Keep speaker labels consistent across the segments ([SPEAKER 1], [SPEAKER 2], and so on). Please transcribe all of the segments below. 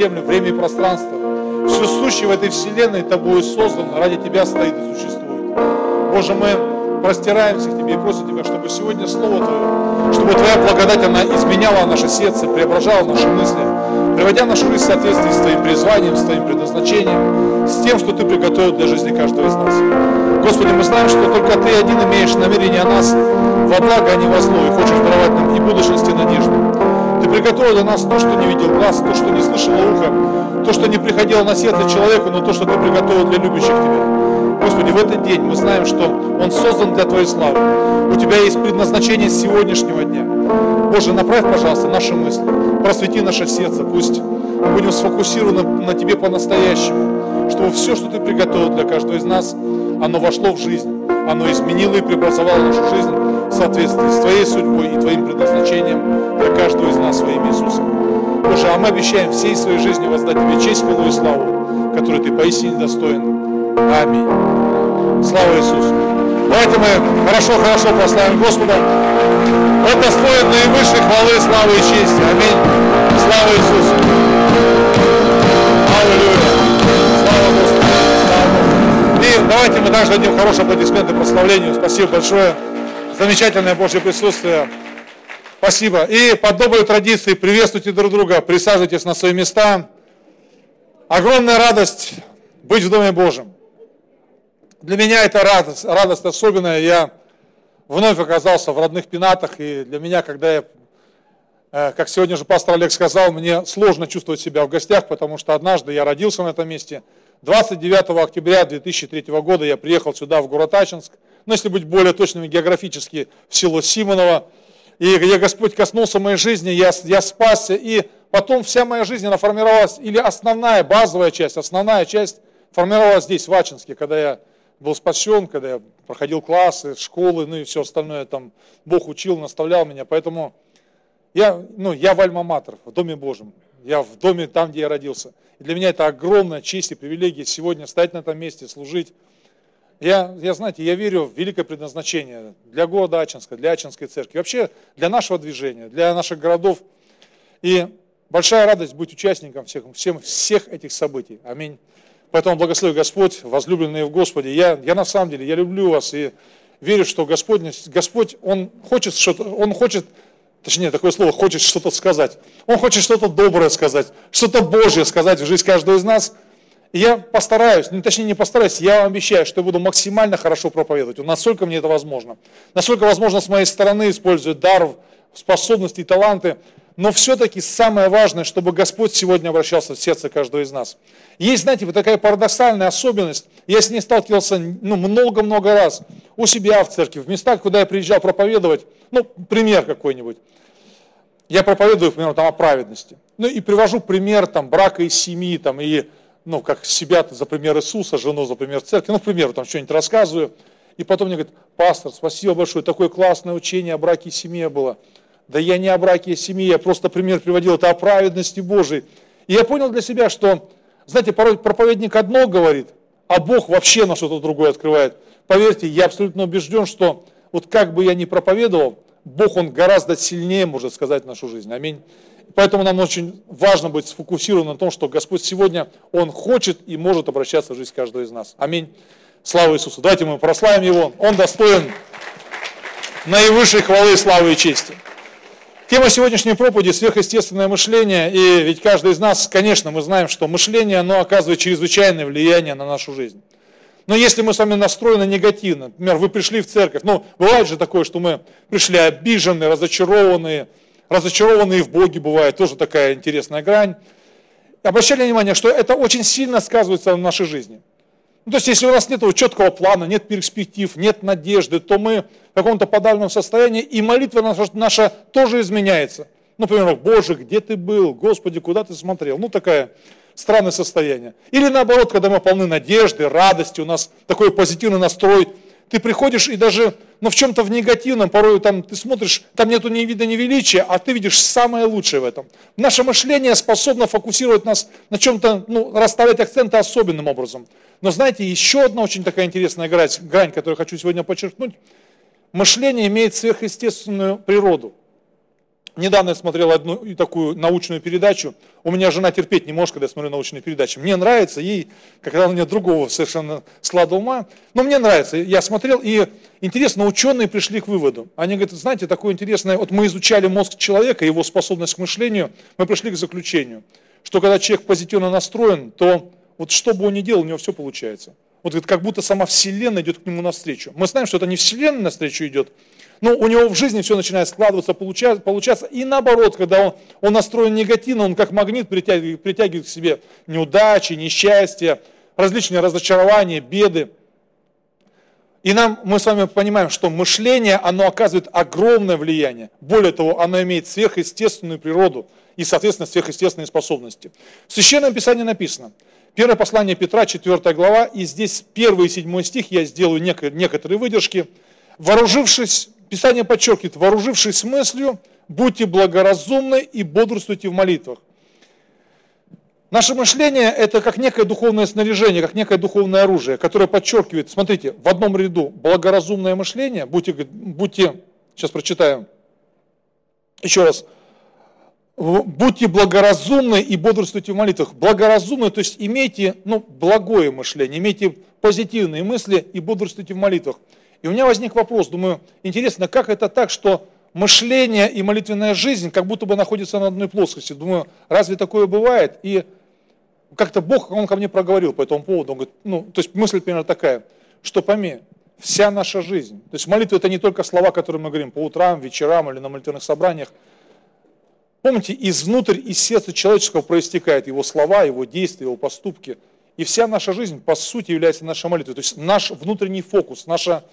[SPEAKER 1] землю, время и пространство. Все сущее в этой вселенной Тобою создано, ради Тебя стоит и существует. Боже, мы простираемся к Тебе и просим Тебя, чтобы сегодня Слово Твое, чтобы Твоя благодать, она изменяла наше сердце, преображала наши мысли, приводя нашу жизнь в соответствии с Твоим призванием, с Твоим предназначением, с тем, что Ты приготовил для жизни каждого из нас. Господи, мы знаем, что только Ты один имеешь намерение о нас во благо, а не во зло, и хочешь даровать нам и будущность, и надежду. Приготовил для нас то, что не видел глаз, то, что не слышало ухо, то, что не приходило на сердце человеку, но то, что Ты приготовил для любящих Тебя. Господи, в этот день мы знаем, что Он создан для Твоей славы. У Тебя есть предназначение сегодняшнего дня. Боже, направь, пожалуйста, наши мысли, просвети наше сердце, пусть мы будем сфокусированы на Тебе по-настоящему, чтобы все, что Ты приготовил для каждого из нас, оно вошло в жизнь, оно изменило и преобразовало нашу жизнь в соответствии с Твоей судьбой и Твоим предназначением для каждого из нас во имя Иисуса. Боже, а мы обещаем всей своей жизни воздать Тебе честь, хвалу и славу, которой Ты поистине достоин. Аминь. Слава Иисусу. Давайте мы хорошо-хорошо прославим Господа. Он достоин наивысшей хвалы, славы и чести. Аминь. Слава Иисусу. Аллилуйя. Слава Господу. Слава Богу. И давайте мы также дадим хорошие аплодисменты прославлению. Спасибо большое. Замечательное Божье присутствие. Спасибо. И по доброй традиции приветствуйте друг друга, присаживайтесь на свои места. Огромная радость быть в Доме Божьем. Для меня это радость, радость особенная. Я вновь оказался в родных пенатах, и для меня, когда я, э, как сегодня же пастор Олег сказал, мне сложно чувствовать себя в гостях, потому что однажды я родился на этом месте. 29 октября 2003 года я приехал сюда, в город Ачинск, ну, если быть более точными географически, в село Симоново, и где Господь коснулся моей жизни, я, я спасся, и потом вся моя жизнь, она формировалась, или основная, базовая часть, основная часть формировалась здесь, в Ачинске, когда я был спасен, когда я проходил классы, школы, ну и все остальное, там Бог учил, наставлял меня, поэтому я, ну, я в Альма-Матер, в Доме Божьем, я в доме там, где я родился. И для меня это огромная честь и привилегия сегодня стать на этом месте, служить. Я, я, знаете, я верю в великое предназначение для города Ачинска, для Ачинской церкви, вообще для нашего движения, для наших городов. И большая радость быть участником всех, всем, всех этих событий. Аминь. Поэтому благослови Господь, возлюбленные в Господе. Я, я на самом деле, я люблю вас и верю, что Господь, Господь Он хочет что-то, Он хочет, точнее, такое слово, хочет что-то сказать. Он хочет что-то доброе сказать, что-то Божье сказать в жизнь каждого из нас. Я постараюсь, ну, точнее не постараюсь, я вам обещаю, что я буду максимально хорошо проповедовать, насколько мне это возможно. Насколько возможно с моей стороны использовать дар, способности таланты, но все-таки самое важное, чтобы Господь сегодня обращался в сердце каждого из нас. Есть, знаете, вот такая парадоксальная особенность, я с ней сталкивался ну, много-много раз у себя в церкви, в местах, куда я приезжал проповедовать, ну, пример какой-нибудь. Я проповедую, например, там о праведности. Ну и привожу пример там брака и семьи, там, и, ну, как себя за пример Иисуса, жену за пример церкви, ну, к примеру, там что-нибудь рассказываю. И потом мне говорят, пастор, спасибо большое, такое классное учение о браке и семье было. Да я не о браке и семье, я просто пример приводил, это о праведности Божией. И я понял для себя, что знаете, порой проповедник одно говорит, а Бог вообще на что-то другое открывает. Поверьте, я абсолютно убежден, что вот как бы я ни проповедовал, Бог, Он гораздо сильнее может сказать нашу жизнь. Аминь. Поэтому нам очень важно быть сфокусированным на том, что Господь сегодня, Он хочет и может обращаться в жизнь каждого из нас. Аминь. Слава Иисусу. Давайте мы прославим Его. Он достоин наивысшей хвалы, славы и чести. Тема сегодняшней проповеди – сверхъестественное мышление. И ведь каждый из нас, конечно, мы знаем, что мышление, оно оказывает чрезвычайное влияние на нашу жизнь. Но если мы с вами настроены негативно, например, вы пришли в церковь, ну, бывает же такое, что мы пришли обиженные, разочарованные, разочарованные в Боге бывает, тоже такая интересная грань. Обращали внимание, что это очень сильно сказывается на нашей жизни. Ну, то есть, если у нас нет четкого плана, нет перспектив, нет надежды, то мы в каком-то подавленном состоянии, и молитва наша, наша тоже изменяется. Например, Боже, где ты был? Господи, куда ты смотрел? Ну, такое странное состояние. Или наоборот, когда мы полны надежды, радости, у нас такой позитивный настрой, ты приходишь и даже но в чем-то в негативном, порой там ты смотришь, там нету ни вида, ни величия, а ты видишь самое лучшее в этом. Наше мышление способно фокусировать нас на чем-то, ну, расставлять акценты особенным образом. Но знаете, еще одна очень такая интересная грань, грань которую хочу сегодня подчеркнуть. Мышление имеет сверхъестественную природу. Недавно я смотрел одну такую научную передачу. У меня жена терпеть не может, когда я смотрю научные передачи. Мне нравится, ей, когда у нее другого совершенно склада ума. Но мне нравится. Я смотрел, и интересно, ученые пришли к выводу. Они говорят, знаете, такое интересное, вот мы изучали мозг человека, его способность к мышлению, мы пришли к заключению, что когда человек позитивно настроен, то вот что бы он ни делал, у него все получается. Вот как будто сама Вселенная идет к нему навстречу. Мы знаем, что это не Вселенная навстречу идет, но у него в жизни все начинает складываться, получаться, получаться. И наоборот, когда он, он настроен негативно, он как магнит притягивает, притягивает к себе неудачи, несчастья, различные разочарования, беды. И нам, мы с вами понимаем, что мышление, оно оказывает огромное влияние. Более того, оно имеет сверхъестественную природу и, соответственно, сверхъестественные способности. В Священном Писании написано, первое послание Петра, 4 глава, и здесь первый и седьмой стих, я сделаю некоторые выдержки. Вооружившись Писание подчеркивает, вооружившись мыслью, будьте благоразумны и бодрствуйте в молитвах. Наше мышление – это как некое духовное снаряжение, как некое духовное оружие, которое подчеркивает, смотрите, в одном ряду благоразумное мышление, будьте, будьте сейчас прочитаю, еще раз, будьте благоразумны и бодрствуйте в молитвах. Благоразумны, то есть имейте ну, благое мышление, имейте позитивные мысли и бодрствуйте в молитвах. И у меня возник вопрос, думаю, интересно, как это так, что мышление и молитвенная жизнь как будто бы находятся на одной плоскости. Думаю, разве такое бывает? И как-то Бог, Он ко мне проговорил по этому поводу. Он говорит, ну, то есть мысль примерно такая, что пойми, вся наша жизнь, то есть молитва это не только слова, которые мы говорим по утрам, вечерам или на молитвенных собраниях. Помните, изнутрь, из сердца человеческого проистекают его слова, его действия, его поступки. И вся наша жизнь, по сути, является нашей молитвой. То есть наш внутренний фокус, наша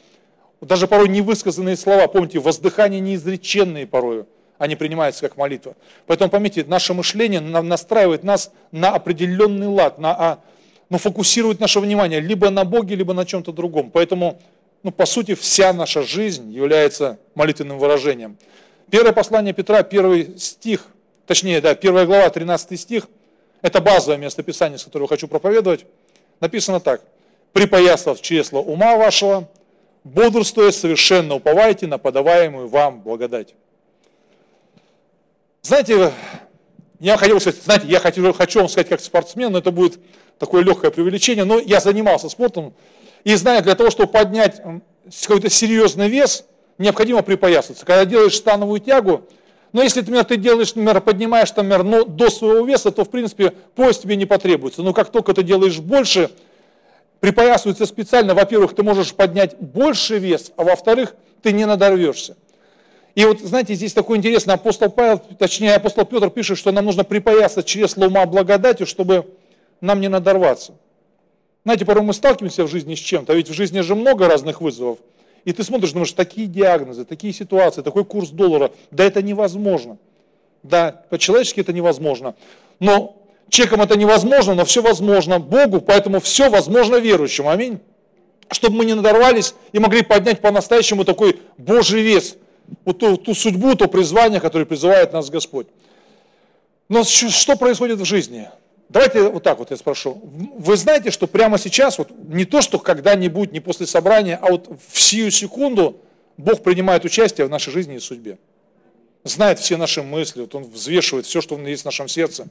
[SPEAKER 1] даже порой невысказанные слова, помните, воздыхания неизреченные порою, они принимаются как молитва. Поэтому поймите, наше мышление настраивает нас на определенный лад, на, а, ну, фокусирует наше внимание либо на Боге, либо на чем-то другом. Поэтому, ну, по сути, вся наша жизнь является молитвенным выражением. Первое послание Петра, первый стих, точнее, да, первая глава, 13 стих, это базовое место Писания, с которого хочу проповедовать. Написано так. «Припоясав чресло ума вашего, бодрствуя, совершенно уповайте на подаваемую вам благодать. Знаете, я хотел сказать, знаете, я хочу, хочу вам сказать как спортсмен, но это будет такое легкое преувеличение, но я занимался спортом, и знаю, для того, чтобы поднять какой-то серьезный вес, необходимо припоясаться. Когда делаешь становую тягу, но если, например, ты делаешь, например, поднимаешь, например, ну, до своего веса, то, в принципе, пояс тебе не потребуется. Но как только ты делаешь больше, припоясывается специально, во-первых, ты можешь поднять больше вес, а во-вторых, ты не надорвешься. И вот, знаете, здесь такой интересный апостол Павел, точнее, апостол Петр пишет, что нам нужно припоясаться через ума благодатью, чтобы нам не надорваться. Знаете, порой мы сталкиваемся в жизни с чем-то, ведь в жизни же много разных вызовов. И ты смотришь, думаешь, такие диагнозы, такие ситуации, такой курс доллара, да это невозможно. Да, по-человечески это невозможно. Но Человеком это невозможно, но все возможно Богу, поэтому все возможно верующим. Аминь. Чтобы мы не надорвались и могли поднять по-настоящему такой Божий вес, вот ту, ту судьбу, то призвание, которое призывает нас Господь. Но что происходит в жизни? Давайте вот так вот я спрошу. Вы знаете, что прямо сейчас, вот не то, что когда-нибудь, не после собрания, а вот в сию секунду Бог принимает участие в нашей жизни и судьбе. Знает все наши мысли, вот Он взвешивает все, что есть в нашем сердце.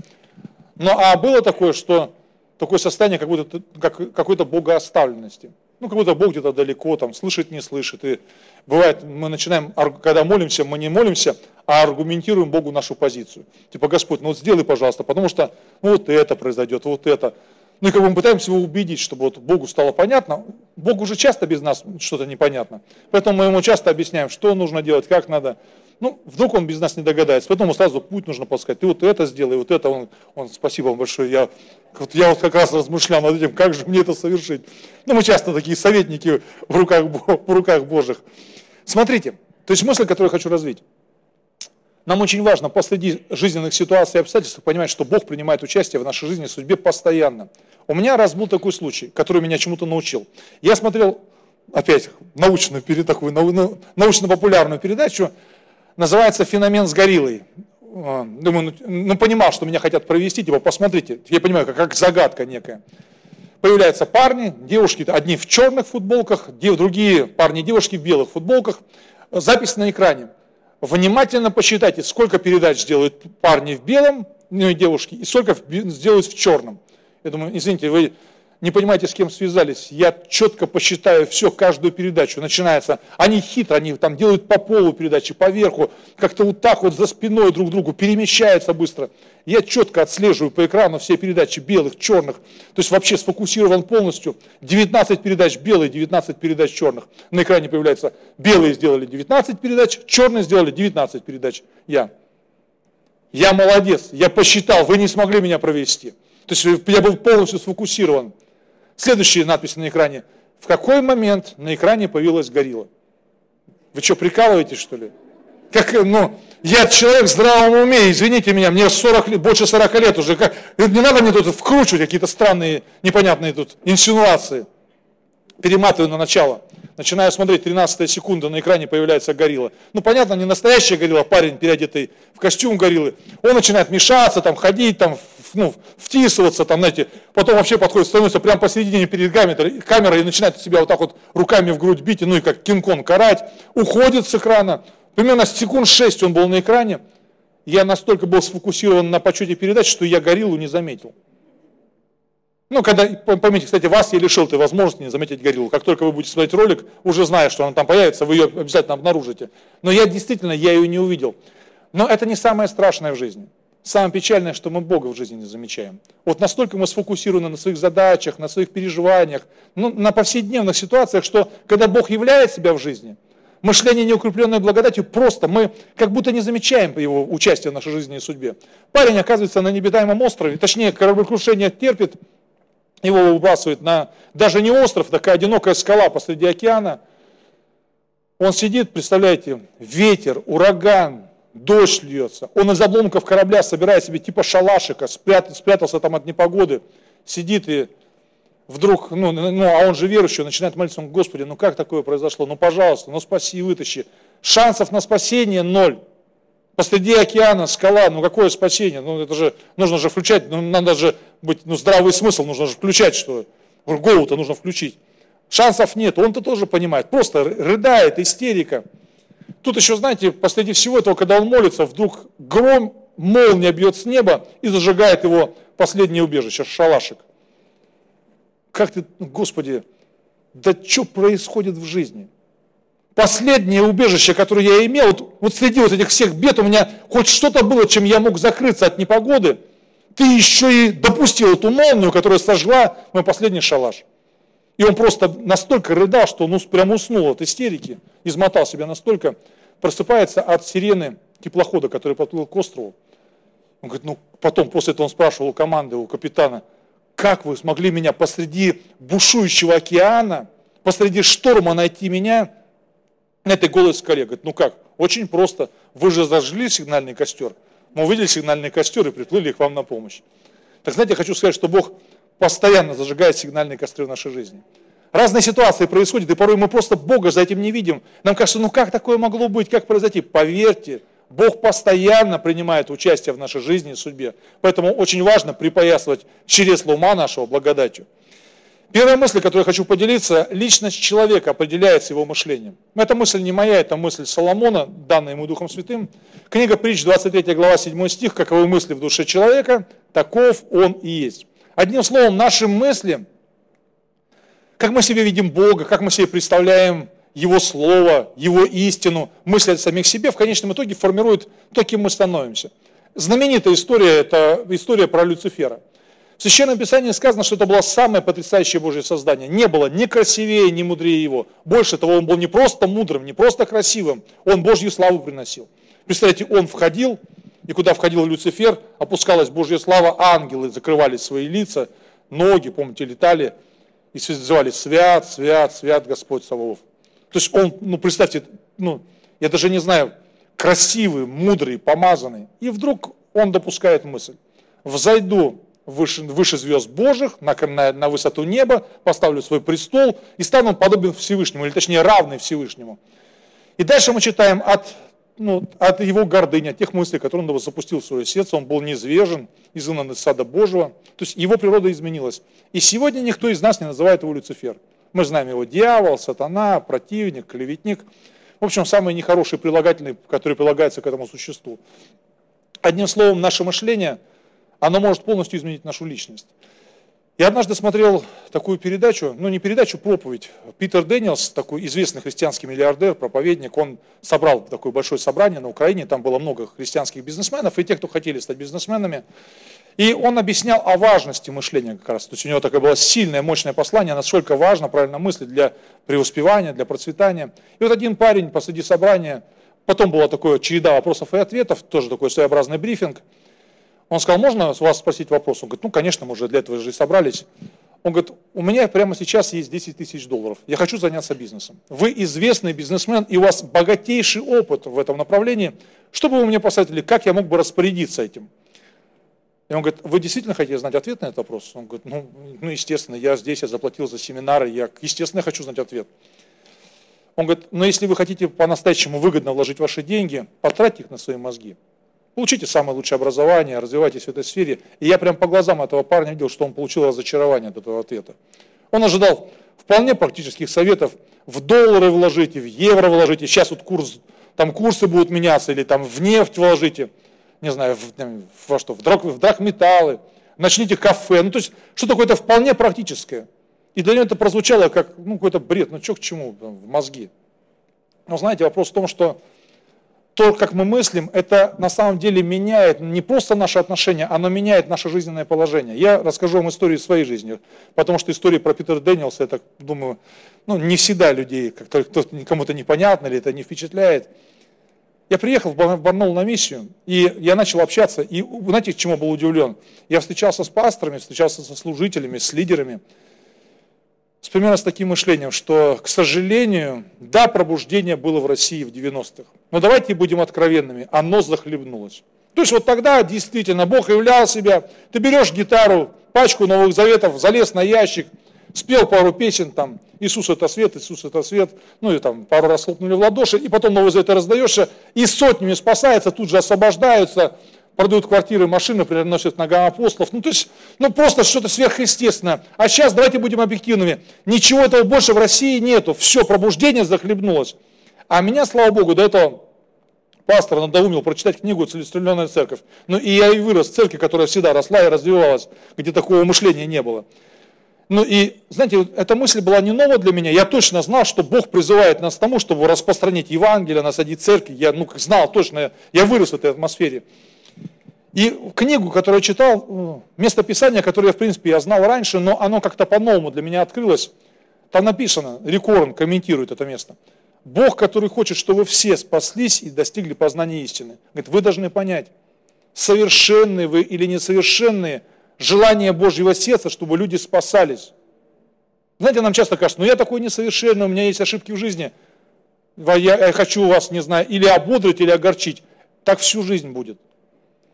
[SPEAKER 1] Но а было такое, что такое состояние как будто, как, какой-то богооставленности. Ну, как будто Бог где-то далеко, там, слышит, не слышит. И бывает, мы начинаем, когда молимся, мы не молимся, а аргументируем Богу нашу позицию. Типа, Господь, ну вот сделай, пожалуйста, потому что ну, вот это произойдет, вот это. Ну и как бы мы пытаемся его убедить, чтобы вот Богу стало понятно. Богу уже часто без нас что-то непонятно. Поэтому мы ему часто объясняем, что нужно делать, как надо. Ну, вдруг он без нас не догадается. Поэтому сразу путь нужно подсказать. Ты вот это сделай, вот это. Он, он спасибо вам большое. Я, вот, я вот как раз размышлял над этим, как же мне это совершить. Ну, мы часто такие советники в руках, в руках Божьих. Смотрите, то есть мысль, которую я хочу развить. Нам очень важно посреди жизненных ситуаций и обстоятельств понимать, что Бог принимает участие в нашей жизни, в судьбе постоянно. У меня раз был такой случай, который меня чему-то научил. Я смотрел опять научную, такую научно-популярную передачу, называется «Феномен с гориллой». А, думаю, ну, ну понимал, что меня хотят провести, типа, посмотрите, я понимаю, как, как загадка некая. Появляются парни, девушки, одни в черных футболках, другие парни и девушки в белых футболках. Запись на экране. Внимательно посчитайте, сколько передач сделают парни в белом, ну и девушки, и сколько сделают в черном. Я думаю, извините, вы не понимаете, с кем связались. Я четко посчитаю все, каждую передачу. Начинается, они хитро, они там делают по полу передачи, по верху, как-то вот так вот за спиной друг другу, перемещаются быстро. Я четко отслеживаю по экрану все передачи белых, черных. То есть вообще сфокусирован полностью. 19 передач белые, 19 передач черных. На экране появляется белые сделали 19 передач, черные сделали 19 передач. Я. Я молодец, я посчитал, вы не смогли меня провести. То есть я был полностью сфокусирован. Следующая надпись на экране. В какой момент на экране появилась горилла? Вы что, прикалываетесь, что ли? Как, ну, я человек в здравом уме, извините меня, мне 40 лет, больше 40 лет уже. Как, не надо мне тут вкручивать какие-то странные, непонятные тут инсинуации. Перематываю на начало. Начинаю смотреть, 13 секунда, на экране появляется горилла. Ну, понятно, не настоящая горилла, парень, переодетый в костюм гориллы. Он начинает мешаться, там, ходить, там, ну, втисываться, там, знаете, потом вообще подходит, становится прямо посередине перед камерой, камерой и начинает себя вот так вот руками в грудь бить, ну и как кинг-конг карать, уходит с экрана. Примерно секунд 6 он был на экране. Я настолько был сфокусирован на почете передач, что я гориллу не заметил. Ну, когда, поймите, кстати, вас я лишил этой возможности не заметить гориллу. Как только вы будете смотреть ролик, уже зная, что она там появится, вы ее обязательно обнаружите. Но я действительно, я ее не увидел. Но это не самое страшное в жизни. Самое печальное, что мы Бога в жизни не замечаем. Вот настолько мы сфокусированы на своих задачах, на своих переживаниях, ну, на повседневных ситуациях, что когда Бог являет себя в жизни, мышление неукрепленное благодатью, просто мы как будто не замечаем его участия в нашей жизни и судьбе. Парень оказывается на небитаемом острове, точнее кораблекрушение терпит, его выбрасывает на даже не остров, такая одинокая скала посреди океана. Он сидит, представляете, ветер, ураган, дождь льется. Он из обломков корабля собирает себе типа шалашика, спрят, спрятался там от непогоды, сидит и вдруг, ну, ну, а он же верующий, начинает молиться, он, Господи, ну как такое произошло? Ну, пожалуйста, ну спаси, вытащи. Шансов на спасение ноль. Посреди океана скала, ну какое спасение? Ну это же, нужно же включать, ну надо же быть, ну здравый смысл, нужно же включать, что голову-то нужно включить. Шансов нет, он-то тоже понимает, просто рыдает, истерика. Тут еще, знаете, посреди всего этого, когда он молится, вдруг гром, молния бьет с неба и зажигает его последнее убежище, шалашик. Как ты, Господи, да что происходит в жизни? Последнее убежище, которое я имел, вот, вот среди вот этих всех бед у меня хоть что-то было, чем я мог закрыться от непогоды, ты еще и допустил эту молнию, которая сожгла мой последний шалаш. И он просто настолько рыдал, что он прям уснул от истерики, измотал себя настолько, просыпается от сирены теплохода, который подплыл к острову. Он говорит, ну потом, после этого он спрашивал у команды, у капитана, как вы смогли меня посреди бушующего океана, посреди шторма найти меня на этой голой скале? Говорит, ну как, очень просто, вы же зажгли сигнальный костер. Мы увидели сигнальный костер и приплыли к вам на помощь. Так знаете, я хочу сказать, что Бог постоянно зажигает сигнальные костры в нашей жизни. Разные ситуации происходят, и порой мы просто Бога за этим не видим. Нам кажется, ну как такое могло быть, как произойти? Поверьте, Бог постоянно принимает участие в нашей жизни и судьбе. Поэтому очень важно припоясывать через ума нашего благодатью. Первая мысль, которой я хочу поделиться, личность человека определяется его мышлением. Эта мысль не моя, это мысль Соломона, данная ему Духом Святым. Книга притч, 23 глава, 7 стих, каковы мысли в душе человека, таков он и есть. Одним словом, наши мысли, как мы себе видим Бога, как мы себе представляем Его Слово, Его истину, мысли о самих себе, в конечном итоге формируют то, кем мы становимся. Знаменитая история – это история про Люцифера. В Священном Писании сказано, что это было самое потрясающее Божье создание. Не было ни красивее, ни мудрее его. Больше того, он был не просто мудрым, не просто красивым, он Божью славу приносил. Представляете, он входил и куда входил Люцифер, опускалась Божья слава, ангелы закрывали свои лица, ноги, помните, летали и звали «Свят, свят, свят Господь Саваоф». То есть он, ну представьте, ну, я даже не знаю, красивый, мудрый, помазанный. И вдруг он допускает мысль, взойду выше, выше звезд Божьих, на, на, на высоту неба, поставлю свой престол и стану подобен Всевышнему, или точнее равный Всевышнему. И дальше мы читаем от, ну, от его гордыни, от тех мыслей, которые он запустил в свое сердце, он был неизвежен, изгнан из сада Божьего, то есть его природа изменилась. И сегодня никто из нас не называет его Люцифер. Мы знаем его дьявол, сатана, противник, клеветник. В общем, самые нехорошие прилагательные, которые прилагаются к этому существу. Одним словом, наше мышление, оно может полностью изменить нашу личность. Я однажды смотрел такую передачу, ну не передачу, проповедь. Питер Дэниелс, такой известный христианский миллиардер, проповедник, он собрал такое большое собрание на Украине, там было много христианских бизнесменов и те, кто хотели стать бизнесменами. И он объяснял о важности мышления как раз. То есть у него такое было сильное, мощное послание, насколько важно правильно мыслить для преуспевания, для процветания. И вот один парень посреди собрания, потом была такая череда вопросов и ответов, тоже такой своеобразный брифинг – он сказал, можно вас спросить вопрос? Он говорит, ну, конечно, мы уже для этого же и собрались. Он говорит, у меня прямо сейчас есть 10 тысяч долларов, я хочу заняться бизнесом. Вы известный бизнесмен, и у вас богатейший опыт в этом направлении. Что бы вы мне посоветовали, как я мог бы распорядиться этим? И он говорит, вы действительно хотите знать ответ на этот вопрос? Он говорит, ну, ну естественно, я здесь, я заплатил за семинары, я, естественно, хочу знать ответ. Он говорит, но если вы хотите по-настоящему выгодно вложить ваши деньги, потратьте их на свои мозги. Получите самое лучшее образование, развивайтесь в этой сфере. И я прям по глазам этого парня видел, что он получил разочарование от этого ответа. Он ожидал вполне практических советов. В доллары вложите, в евро вложите. Сейчас вот курс, там курсы будут меняться, или там в нефть вложите. Не знаю, в, во что, в, драг, в драгметаллы. Начните кафе. Ну, то есть, что такое это вполне практическое. И для него это прозвучало как, ну, какой-то бред. Ну, что к чему в мозги. Но знаете, вопрос в том, что то, как мы мыслим, это на самом деле меняет не просто наши отношения, оно меняет наше жизненное положение. Я расскажу вам историю своей жизни, потому что история про Питера Дэниелса, я так думаю, ну, не всегда людей, как-то кому-то непонятно или это не впечатляет. Я приехал в Барнаул на миссию, и я начал общаться, и знаете, к чему был удивлен? Я встречался с пасторами, встречался со служителями, с лидерами, с примерно с таким мышлением, что, к сожалению, да, пробуждение было в России в 90-х, но давайте будем откровенными, оно захлебнулось. То есть вот тогда действительно Бог являл себя, ты берешь гитару, пачку Новых Заветов, залез на ящик, спел пару песен, там, Иисус это свет, Иисус это свет, ну и там пару раз хлопнули в ладоши, и потом Новый Завет раздаешься, и сотнями спасается, тут же освобождаются, продают квартиры, машины, приносят ногам апостолов. Ну, то есть, ну, просто что-то сверхъестественное. А сейчас давайте будем объективными. Ничего этого больше в России нету. Все, пробуждение захлебнулось. А меня, слава Богу, до этого пастор надоумил прочитать книгу «Целеустремленная церковь». Ну, и я и вырос в церкви, которая всегда росла и развивалась, где такого мышления не было. Ну и, знаете, эта мысль была не новая для меня. Я точно знал, что Бог призывает нас к тому, чтобы распространить Евангелие, насадить церкви. Я ну, знал точно, я вырос в этой атмосфере. И книгу, которую я читал, э, место писания, которое, в принципе, я знал раньше, но оно как-то по-новому для меня открылось. Там написано, Рекорн комментирует это место. Бог, который хочет, чтобы все спаслись и достигли познания истины. Говорит, вы должны понять, совершенные вы или несовершенные, желание Божьего сердца, чтобы люди спасались. Знаете, нам часто кажется, ну я такой несовершенный, у меня есть ошибки в жизни, я хочу вас, не знаю, или ободрить, или огорчить. Так всю жизнь будет.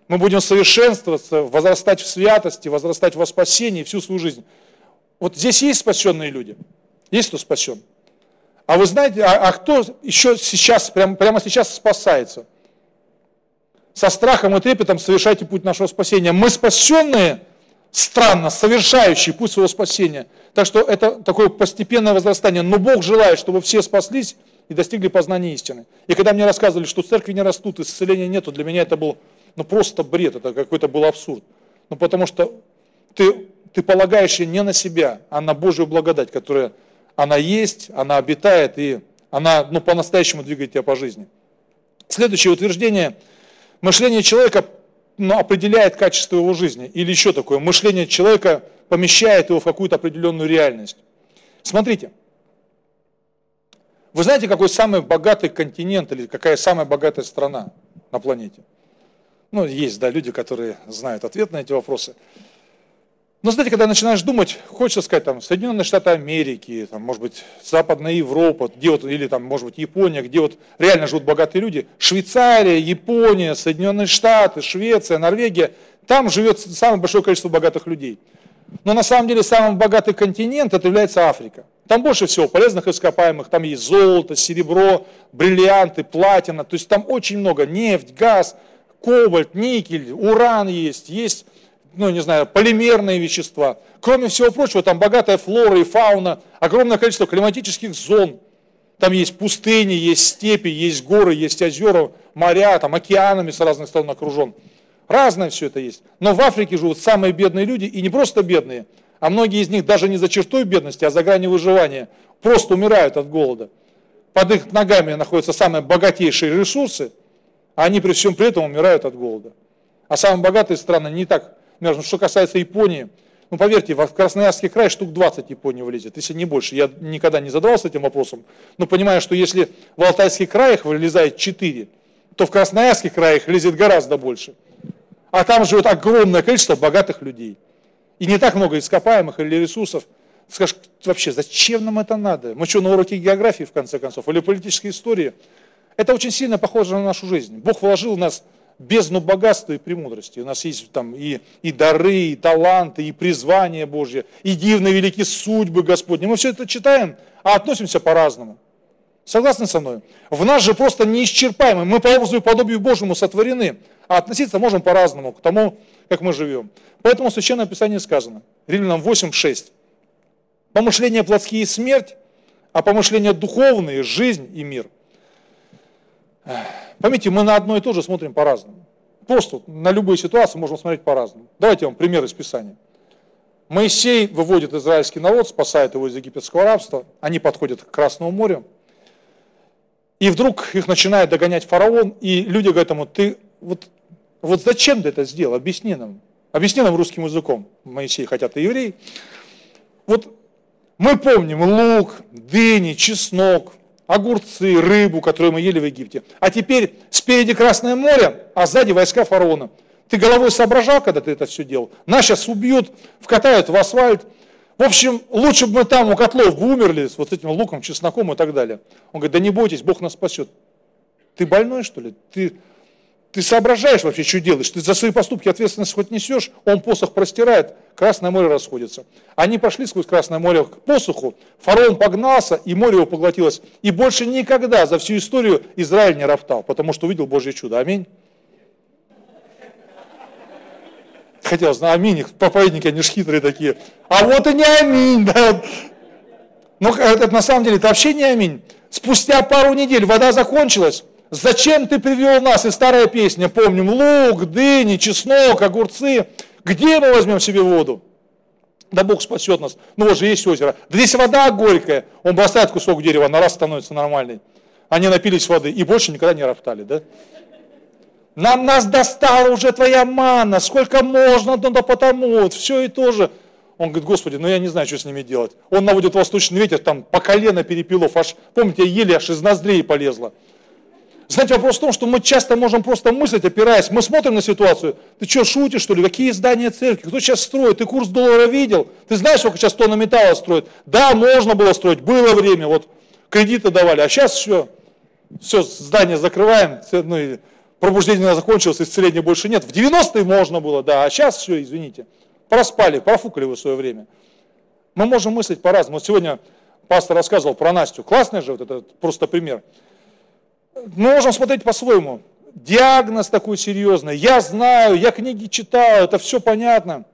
[SPEAKER 1] Мы будем совершенствоваться, возрастать в святости, возрастать во спасении всю свою жизнь. Вот здесь есть спасенные люди? Есть кто спасен? А вы знаете, а, а кто еще сейчас, прямо, прямо сейчас спасается? Со страхом и трепетом совершайте путь нашего спасения. Мы спасенные, странно, совершающие путь своего спасения. Так что это такое постепенное возрастание. Но Бог желает, чтобы все спаслись и достигли познания истины. И когда мне рассказывали, что церкви не растут, исцеления нету, для меня это был ну просто бред, это какой-то был абсурд. Ну потому что ты, ты полагаешься не на себя, а на Божью благодать, которая, она есть, она обитает, и она ну, по-настоящему двигает тебя по жизни. Следующее утверждение. Мышление человека ну, определяет качество его жизни. Или еще такое. Мышление человека помещает его в какую-то определенную реальность. Смотрите. Вы знаете, какой самый богатый континент или какая самая богатая страна на планете? Ну, есть, да, люди, которые знают ответ на эти вопросы. Но, знаете, когда начинаешь думать, хочется сказать, там, Соединенные Штаты Америки, там, может быть, Западная Европа, где вот, или там, может быть, Япония, где вот реально живут богатые люди, Швейцария, Япония, Соединенные Штаты, Швеция, Норвегия, Там живет самое большое количество богатых людей. Но на самом деле самый богатый континент это является Африка. Там больше всего полезных ископаемых, там есть золото, серебро, бриллианты, платина, то есть там очень много, нефть, газ, кобальт, никель, уран есть, есть, ну не знаю, полимерные вещества. Кроме всего прочего, там богатая флора и фауна, огромное количество климатических зон. Там есть пустыни, есть степи, есть горы, есть озера, моря, там океанами с разных сторон окружен. Разное все это есть. Но в Африке живут самые бедные люди, и не просто бедные, а многие из них даже не за чертой бедности, а за гранью выживания. Просто умирают от голода. Под их ногами находятся самые богатейшие ресурсы, они при всем при этом умирают от голода. А самые богатые страны не так. Что касается Японии, ну поверьте, в Красноярский край штук 20 Японии вылезет, если не больше. Я никогда не задавался этим вопросом, но понимаю, что если в Алтайский край их вылезает 4, то в Красноярский край их лезет гораздо больше. А там живет огромное количество богатых людей. И не так много ископаемых или ресурсов. Скажешь, вообще, зачем нам это надо? Мы что, на уроке географии, в конце концов, или политической истории? Это очень сильно похоже на нашу жизнь. Бог вложил в нас бездну богатства и премудрости. У нас есть там и, и дары, и таланты, и призвание Божье, и дивные великие судьбы Господни. Мы все это читаем, а относимся по-разному. Согласны со мной? В нас же просто неисчерпаемый. Мы по образу и подобию Божьему сотворены. А относиться можем по-разному к тому, как мы живем. Поэтому в Священном Писании сказано, Римлянам 8.6. Помышления плотские – смерть, а помышления духовные – жизнь и мир. Поймите, мы на одно и то же смотрим по-разному. Просто на любые ситуации можем смотреть по-разному. Давайте я вам пример из Писания. Моисей выводит израильский народ, спасает его из египетского рабства. Они подходят к Красному морю. И вдруг их начинает догонять фараон, и люди говорят ему, ты вот, вот зачем ты это сделал? Объясни нам. Объясни нам русским языком. Моисей хотят и евреи. Вот мы помним лук, дыни, чеснок, огурцы, рыбу, которую мы ели в Египте. А теперь спереди Красное море, а сзади войска фараона. Ты головой соображал, когда ты это все делал? Нас сейчас убьют, вкатают в асфальт, в общем, лучше бы мы там у котлов бы умерли с вот этим луком, чесноком и так далее. Он говорит, да не бойтесь, Бог нас спасет. Ты больной, что ли? Ты, ты соображаешь вообще, что делаешь? Ты за свои поступки ответственность хоть несешь? Он посох простирает, Красное море расходится. Они пошли сквозь Красное море к посоху, фараон погнался, и море его поглотилось. И больше никогда за всю историю Израиль не роптал, потому что увидел Божье чудо. Аминь. хотелось на аминь, проповедники, они же хитрые такие. А вот и не аминь, да. Но это, на самом деле это вообще не аминь. Спустя пару недель вода закончилась. Зачем ты привел нас? И старая песня, помним, лук, дыни, чеснок, огурцы. Где мы возьмем себе воду? Да Бог спасет нас. Ну вот же есть озеро. Да здесь вода горькая. Он бросает кусок дерева, на раз становится нормальный. Они напились воды и больше никогда не роптали, да? Нам нас достала уже твоя манна, сколько можно, ну да потому, вот все и то же. Он говорит, Господи, ну я не знаю, что с ними делать. Он наводит восточный ветер, там по колено перепилов, аж, помните, еле аж из ноздрей полезла. Знаете, вопрос в том, что мы часто можем просто мыслить, опираясь. Мы смотрим на ситуацию. Ты что, шутишь, что ли? Какие здания церкви? Кто сейчас строит? Ты курс доллара видел? Ты знаешь, сколько сейчас тонна металла строит? Да, можно было строить, было время, вот кредиты давали, а сейчас все. Все, здание закрываем, ну, пробуждение закончилось, исцеления больше нет. В 90-е можно было, да, а сейчас все, извините, проспали, профукали вы свое время. Мы можем мыслить по-разному. Сегодня пастор рассказывал про Настю. Классный же вот этот просто пример. Мы можем смотреть по-своему. Диагноз такой серьезный. Я знаю, я книги читал, это все понятно.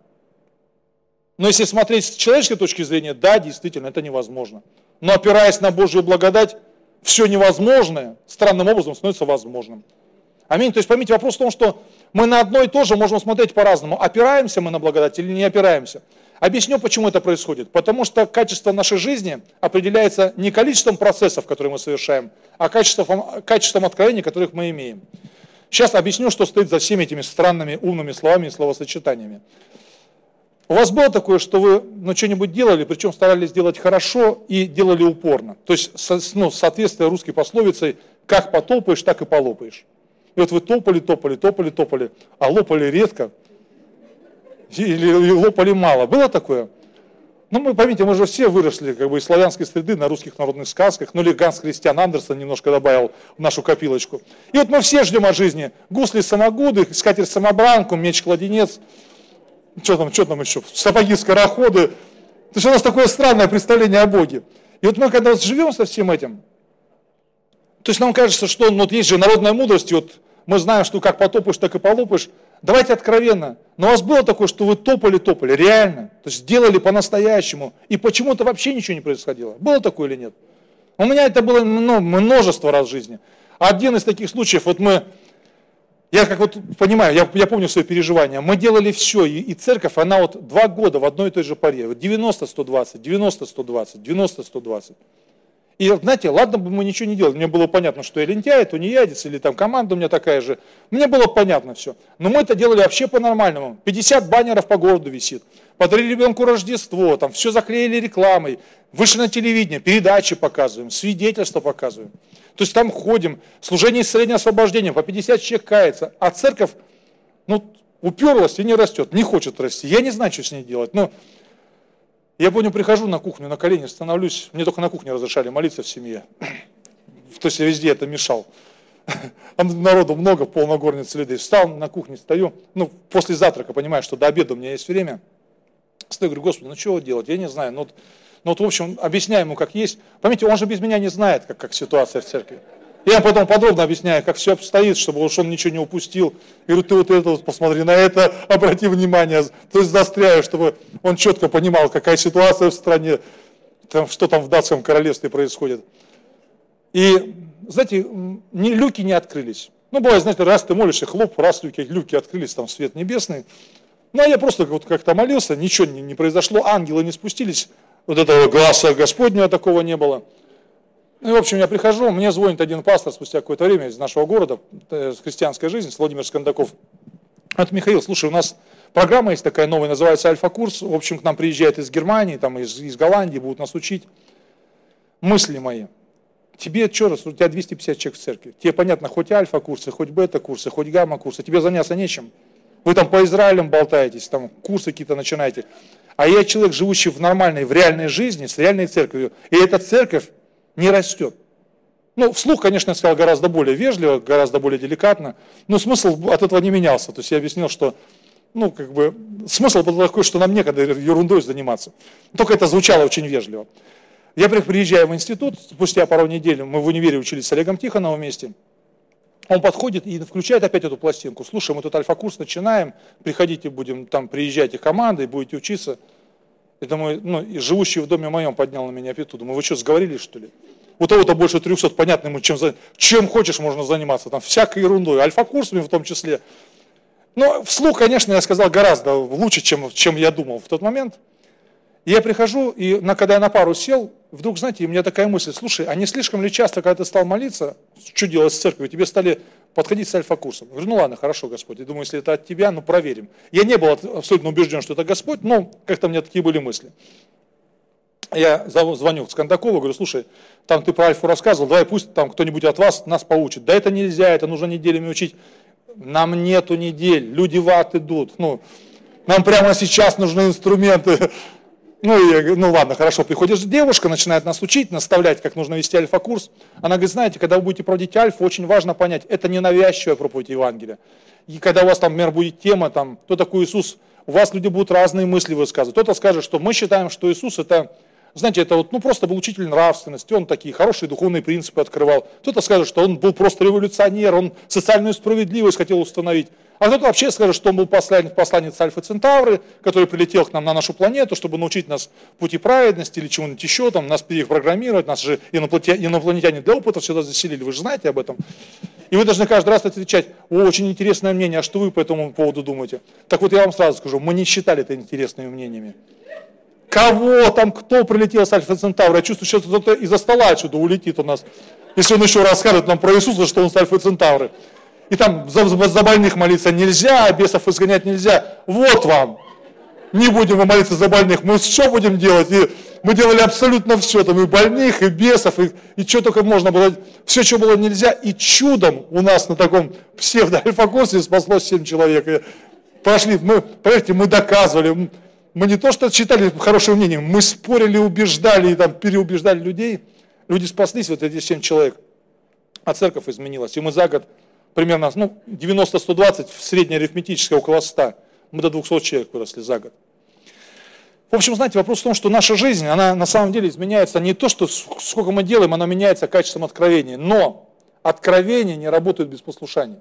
[SPEAKER 1] Но если смотреть с человеческой точки зрения, да, действительно, это невозможно. Но опираясь на Божью благодать, все невозможное странным образом становится возможным. Аминь. То есть поймите, вопрос в том, что мы на одно и то же можем смотреть по-разному. Опираемся мы на благодать или не опираемся. Объясню, почему это происходит. Потому что качество нашей жизни определяется не количеством процессов, которые мы совершаем, а качеством, качеством откровений, которых мы имеем. Сейчас объясню, что стоит за всеми этими странными умными словами и словосочетаниями. У вас было такое, что вы ну, что-нибудь делали, причем старались делать хорошо и делали упорно. То есть ну, соответствие русской пословице «как потопаешь, так и полопаешь». И вот вы топали, топали, топали, топали, а лопали редко или лопали мало. Было такое? Ну, мы, поймите, мы же все выросли как бы из славянской среды на русских народных сказках. Ну, или Ганс Христиан Андерсон немножко добавил в нашу копилочку. И вот мы все ждем от жизни. Гусли самогуды, скатерть самобранку, меч-кладенец. Что там, что там еще? Сапоги-скороходы. То есть у нас такое странное представление о Боге. И вот мы когда живем со всем этим, то есть нам кажется, что ну, вот есть же народная мудрость, вот мы знаем, что как потопаешь, так и полопаешь. Давайте откровенно. Но у вас было такое, что вы топали-топали, реально. То есть делали по-настоящему. И почему-то вообще ничего не происходило. Было такое или нет? У меня это было ну, множество раз в жизни. Один из таких случаев, вот мы, я как вот понимаю, я, я помню свои переживания, мы делали все, и, и церковь, она вот два года в одной и той же паре, вот 90-120, 90-120, 90-120. И знаете, ладно бы мы ничего не делали, мне было понятно, что я лентяй, то не ядец, или там команда у меня такая же. Мне было понятно все. Но мы это делали вообще по-нормальному. 50 баннеров по городу висит. Подарили ребенку Рождество, там все заклеили рекламой. Вышли на телевидение, передачи показываем, свидетельства показываем. То есть там ходим, служение исцеления освобождения, по 50 человек кается. А церковь, ну, уперлась и не растет, не хочет расти. Я не знаю, что с ней делать. Но я помню, прихожу на кухню, на колени становлюсь, мне только на кухне разрешали молиться в семье. То есть я везде это мешал. Там народу много, полная горница. Встал на кухне, стою, ну, после завтрака, понимаю, что до обеда у меня есть время. Стою, говорю, Господи, ну что делать, я не знаю. Ну, вот, ну, вот в общем, объясняю ему, как есть. Поймите, он же без меня не знает, как, как ситуация в церкви. Я потом подробно объясняю, как все обстоит, чтобы уж он ничего не упустил. И говорю, ты вот это вот посмотри на это, обрати внимание. То есть застряю, чтобы он четко понимал, какая ситуация в стране, там, что там в датском королевстве происходит. И, знаете, не, люки не открылись. Ну, бывает, знаете, раз ты молишься, хлоп, раз люки, люки открылись, там свет небесный. Ну, а я просто вот как-то молился, ничего не, не произошло, ангелы не спустились, вот этого глаза Господнего такого не было. Ну, в общем, я прихожу, мне звонит один пастор спустя какое-то время из нашего города, э, с христианской жизни, с Владимир Скандаков. Это Михаил, слушай, у нас программа есть такая новая, называется Альфа-курс. В общем, к нам приезжает из Германии, там, из, из Голландии, будут нас учить. Мысли мои. Тебе что раз, у тебя 250 человек в церкви. Тебе понятно, хоть альфа-курсы, хоть бета-курсы, хоть гамма-курсы. Тебе заняться нечем. Вы там по Израилям болтаетесь, там курсы какие-то начинаете. А я человек, живущий в нормальной, в реальной жизни, с реальной церковью. И эта церковь не растет. Ну, вслух, конечно, я сказал гораздо более вежливо, гораздо более деликатно, но смысл от этого не менялся. То есть я объяснил, что ну, как бы, смысл был такой, что нам некогда ерундой заниматься. Только это звучало очень вежливо. Я приезжаю в институт, спустя пару недель, мы в универе учились с Олегом Тихоновым вместе. Он подходит и включает опять эту пластинку. Слушай, мы тут альфа-курс начинаем, приходите, будем там, приезжайте командой, будете учиться. Это мой, ну, и живущий в доме моем поднял на меня пету. Думаю, вы что, сговорились, что ли? У того-то больше 300, понятно ему, чем, чем хочешь можно заниматься, там всякой ерундой, альфа-курсами в том числе. Но вслух, конечно, я сказал гораздо лучше, чем, чем я думал в тот момент. И я прихожу, и на, когда я на пару сел, вдруг, знаете, у меня такая мысль, слушай, а не слишком ли часто, когда ты стал молиться, что делать с церковью, тебе стали подходить с альфа-курсом. говорю, ну ладно, хорошо, Господь. Я думаю, если это от тебя, ну проверим. Я не был абсолютно убежден, что это Господь, но как-то у меня такие были мысли. Я звоню в Скандакову, говорю, слушай, там ты про альфу рассказывал, давай пусть там кто-нибудь от вас нас поучит. Да это нельзя, это нужно неделями учить. Нам нету недель, люди в ад идут. Ну, нам прямо сейчас нужны инструменты. Ну, я ну ладно, хорошо, приходишь девушка, начинает нас учить, наставлять, как нужно вести альфа-курс. Она говорит, знаете, когда вы будете проводить альфа, очень важно понять, это не навязчивая проповедь Евангелия. И когда у вас там, например, будет тема, там, кто такой Иисус, у вас люди будут разные мысли высказывать. Кто-то скажет, что мы считаем, что Иисус это, знаете, это вот, ну просто был учитель нравственности, он такие хорошие духовные принципы открывал. Кто-то скажет, что он был просто революционер, он социальную справедливость хотел установить. А кто-то вообще скажет, что он был посланец, посланец Альфа Центавры, который прилетел к нам на нашу планету, чтобы научить нас пути праведности или чего-нибудь еще, там, нас перепрограммировать, нас же инопланетяне для опыта сюда заселили, вы же знаете об этом. И вы должны каждый раз отвечать, о, очень интересное мнение, а что вы по этому поводу думаете? Так вот я вам сразу скажу, мы не считали это интересными мнениями. Кого там, кто прилетел с Альфа Центавра? Я чувствую, что кто-то из-за стола отсюда улетит у нас. Если он еще расскажет нам про Иисуса, что он с Альфа Центавры и там за, за больных молиться нельзя, а бесов изгонять нельзя. Вот вам. Не будем мы молиться за больных, мы все будем делать. И мы делали абсолютно все, там и больных, и бесов, и, и что только можно было. Все, что было нельзя. И чудом у нас на таком псевдо-альфа-курсе спаслось 7 человек. И пошли, мы, поверьте, мы доказывали, Мы не то что читали хорошее мнение, мы спорили, убеждали и там переубеждали людей. Люди спаслись, вот эти 7 человек. А церковь изменилась. И мы за год примерно ну, 90-120, в среднеарифметическое около 100. Мы до 200 человек выросли за год. В общем, знаете, вопрос в том, что наша жизнь, она на самом деле изменяется не то, что сколько мы делаем, она меняется качеством откровения, но откровения не работают без послушания.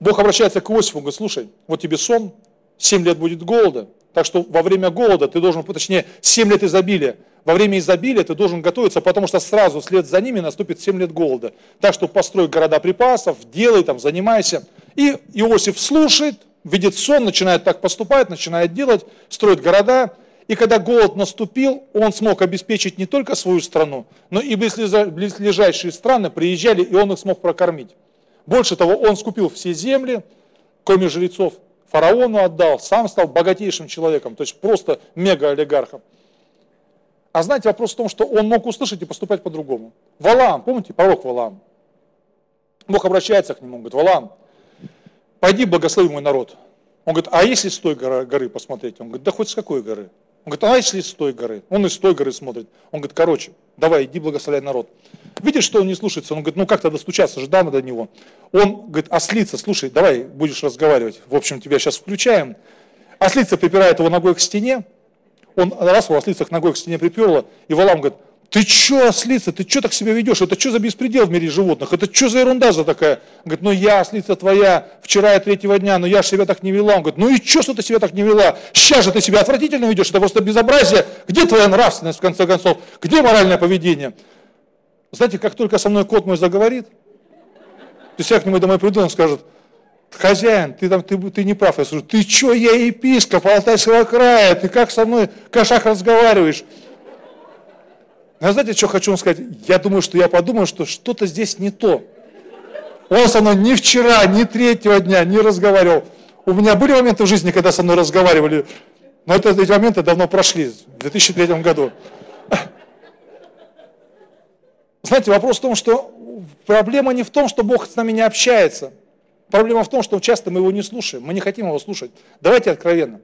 [SPEAKER 1] Бог обращается к Иосифу, говорит, слушай, вот тебе сон, 7 лет будет голода, так что во время голода ты должен, точнее, 7 лет изобилия, во время изобилия ты должен готовиться, потому что сразу вслед за ними наступит 7 лет голода. Так что построй города припасов, делай там, занимайся. И Иосиф слушает, видит сон, начинает так поступать, начинает делать, строит города. И когда голод наступил, он смог обеспечить не только свою страну, но и близлежащие страны приезжали, и он их смог прокормить. Больше того, он скупил все земли, кроме жрецов, фараону отдал, сам стал богатейшим человеком, то есть просто мега-олигархом. А знаете, вопрос в том, что он мог услышать и поступать по-другому. Валаам, помните, пророк Валаам? Бог обращается к нему, он говорит, Валаам, пойди благослови мой народ. Он говорит, а если с той горы посмотреть? Он говорит, да хоть с какой горы? Он говорит, а если с той горы? Он и с той горы смотрит. Он говорит, короче, давай, иди благословляй народ. Видишь, что он не слушается? Он говорит, ну как тогда стучаться же, до него. Он говорит, ослица, слушай, давай, будешь разговаривать. В общем, тебя сейчас включаем. Ослица припирает его ногой к стене. Он раз его ослица к ногой к стене приперла, и Валам говорит, ты что, ослица, ты что так себя ведешь? Это что за беспредел в мире животных? Это что за ерунда за такая? Он говорит, ну я, ослица твоя, вчера и третьего дня, но я же себя так не вела. Он говорит, ну и что, что ты себя так не вела? Сейчас же ты себя отвратительно ведешь, это просто безобразие. Где твоя нравственность, в конце концов? Где моральное поведение? Знаете, как только со мной кот мой заговорит, то есть я к нему домой приду, он скажет, хозяин, ты, там, ты, ты не прав. Я скажу, ты что, я епископ Алтайского края, ты как со мной, кошак, разговариваешь? Но знаете, что хочу вам сказать? Я думаю, что я подумал, что что-то здесь не то. Он со мной ни вчера, ни третьего дня не разговаривал. У меня были моменты в жизни, когда со мной разговаривали, но это, эти моменты давно прошли, в 2003 году. Знаете, вопрос в том, что проблема не в том, что Бог с нами не общается. Проблема в том, что часто мы его не слушаем, мы не хотим его слушать. Давайте откровенно.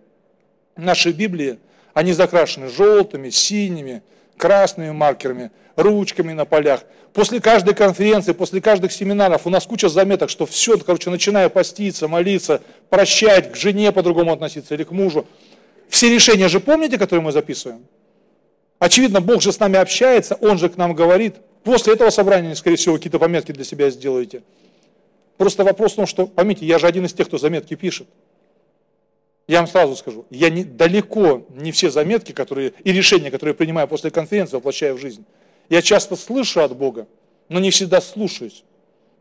[SPEAKER 1] Наши Библии, они закрашены желтыми, синими, красными маркерами, ручками на полях. После каждой конференции, после каждых семинаров у нас куча заметок, что все, короче, начиная поститься, молиться, прощать, к жене по-другому относиться или к мужу. Все решения же помните, которые мы записываем? Очевидно, Бог же с нами общается, Он же к нам говорит. После этого собрания, скорее всего, какие-то пометки для себя сделаете. Просто вопрос в том, что, поймите, я же один из тех, кто заметки пишет. Я вам сразу скажу, я не, далеко не все заметки которые, и решения, которые я принимаю после конференции, воплощаю в жизнь. Я часто слышу от Бога, но не всегда слушаюсь.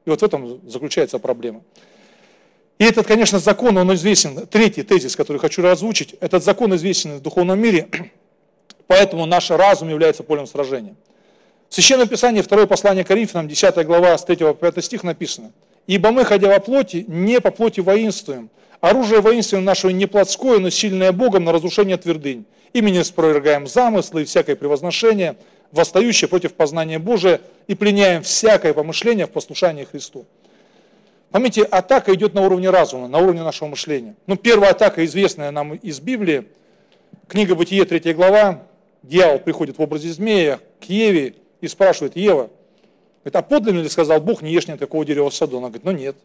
[SPEAKER 1] И вот в этом заключается проблема. И этот, конечно, закон, он известен. Третий тезис, который хочу озвучить, этот закон известен в духовном мире, поэтому наш разум является полем сражения. В Священном Писании, второе послание Коринфянам, 10 глава, с 3 по 5 стих написано. «Ибо мы, ходя во плоти, не по плоти воинствуем, Оружие воинственно нашего не плотское, но сильное Богом на разрушение твердынь. Имени спровергаем замыслы и всякое превозношение, восстающее против познания Божия, и пленяем всякое помышление в послушании Христу. Помните, атака идет на уровне разума, на уровне нашего мышления. Ну, первая атака, известная нам из Библии, книга Бытие, 3 глава, дьявол приходит в образе змея к Еве и спрашивает, Ева, это подлинно ли сказал Бог, не ешь ни такого дерева в саду? Она говорит, ну нет.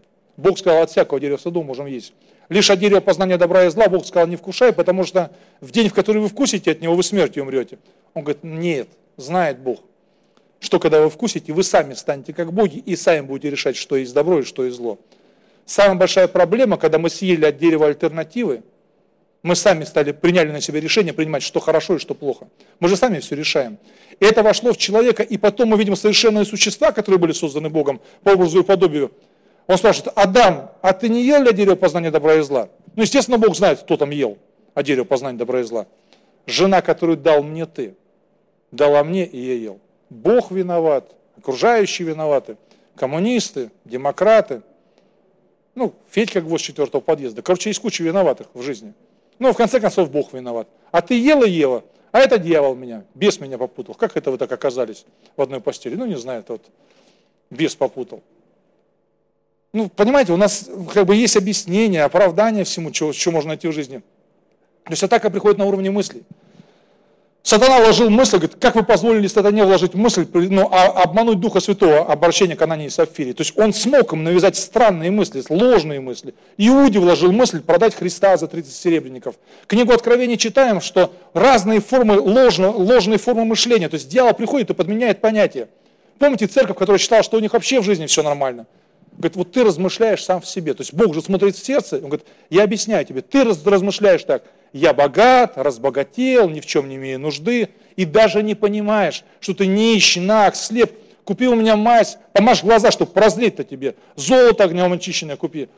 [SPEAKER 1] Бог сказал, от всякого дерева саду можем есть. Лишь от дерева познания добра и зла Бог сказал, не вкушай, потому что в день, в который вы вкусите от него, вы смертью умрете. Он говорит, нет, знает Бог, что когда вы вкусите, вы сами станете как боги и сами будете решать, что есть добро и что есть зло. Самая большая проблема, когда мы съели от дерева альтернативы, мы сами стали, приняли на себя решение принимать, что хорошо и что плохо. Мы же сами все решаем. И это вошло в человека, и потом мы видим совершенные существа, которые были созданы Богом по образу и подобию, он спрашивает, Адам, а ты не ел ли дерево познания добра и зла? Ну, естественно, Бог знает, кто там ел а дерево познания добра и зла. Жена, которую дал мне ты, дала мне, и я ел. Бог виноват, окружающие виноваты, коммунисты, демократы, ну, Федька гвоздь четвертого подъезда. Короче, есть куча виноватых в жизни. Но в конце концов Бог виноват. А ты ела, ела, а это дьявол меня, бес меня попутал. Как это вы так оказались в одной постели? Ну, не знаю, это вот бес попутал. Ну, понимаете, у нас как бы есть объяснение, оправдание всему, что, что можно найти в жизни. То есть атака приходит на уровне мыслей. Сатана вложил мысль, говорит, как вы позволили сатане вложить мысль, ну, а, обмануть Духа Святого, обращение к Анании и Сапфире. То есть он смог им навязать странные мысли, ложные мысли. Иуде вложил мысль продать Христа за 30 серебряников. Книгу Откровений читаем, что разные формы, ложно, ложные формы мышления. То есть дьявол приходит и подменяет понятия. Помните церковь, которая считала, что у них вообще в жизни все нормально? Говорит, вот ты размышляешь сам в себе. То есть Бог же смотрит в сердце, он говорит, я объясняю тебе, ты размышляешь так, я богат, разбогател, ни в чем не имею нужды, и даже не понимаешь, что ты нищий, наг, слеп, купи у меня мазь, помажь глаза, чтобы прозреть-то тебе, золото огнем очищенное купи.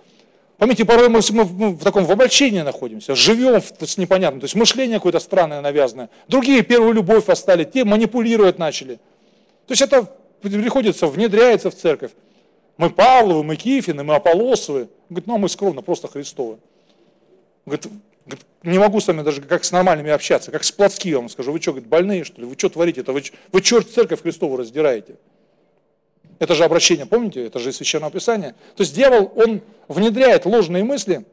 [SPEAKER 1] Помните, порой мы, мы в таком в обольщении находимся, живем с непонятным, то есть мышление какое-то странное, навязанное. Другие первую любовь остали, те манипулировать начали. То есть это приходится, внедряется в церковь. Мы Павловы, мы Кифины, мы Аполосовы. Говорит, ну а мы скромно, просто Христовы. Говорит, не могу с вами даже как с нормальными общаться, как с плотски вам скажу. Вы что, говорит, больные что ли? Вы что творите это? Вы, вы что церковь Христову раздираете? Это же обращение, помните? Это же из Священного Писания. То есть дьявол, он внедряет ложные мысли,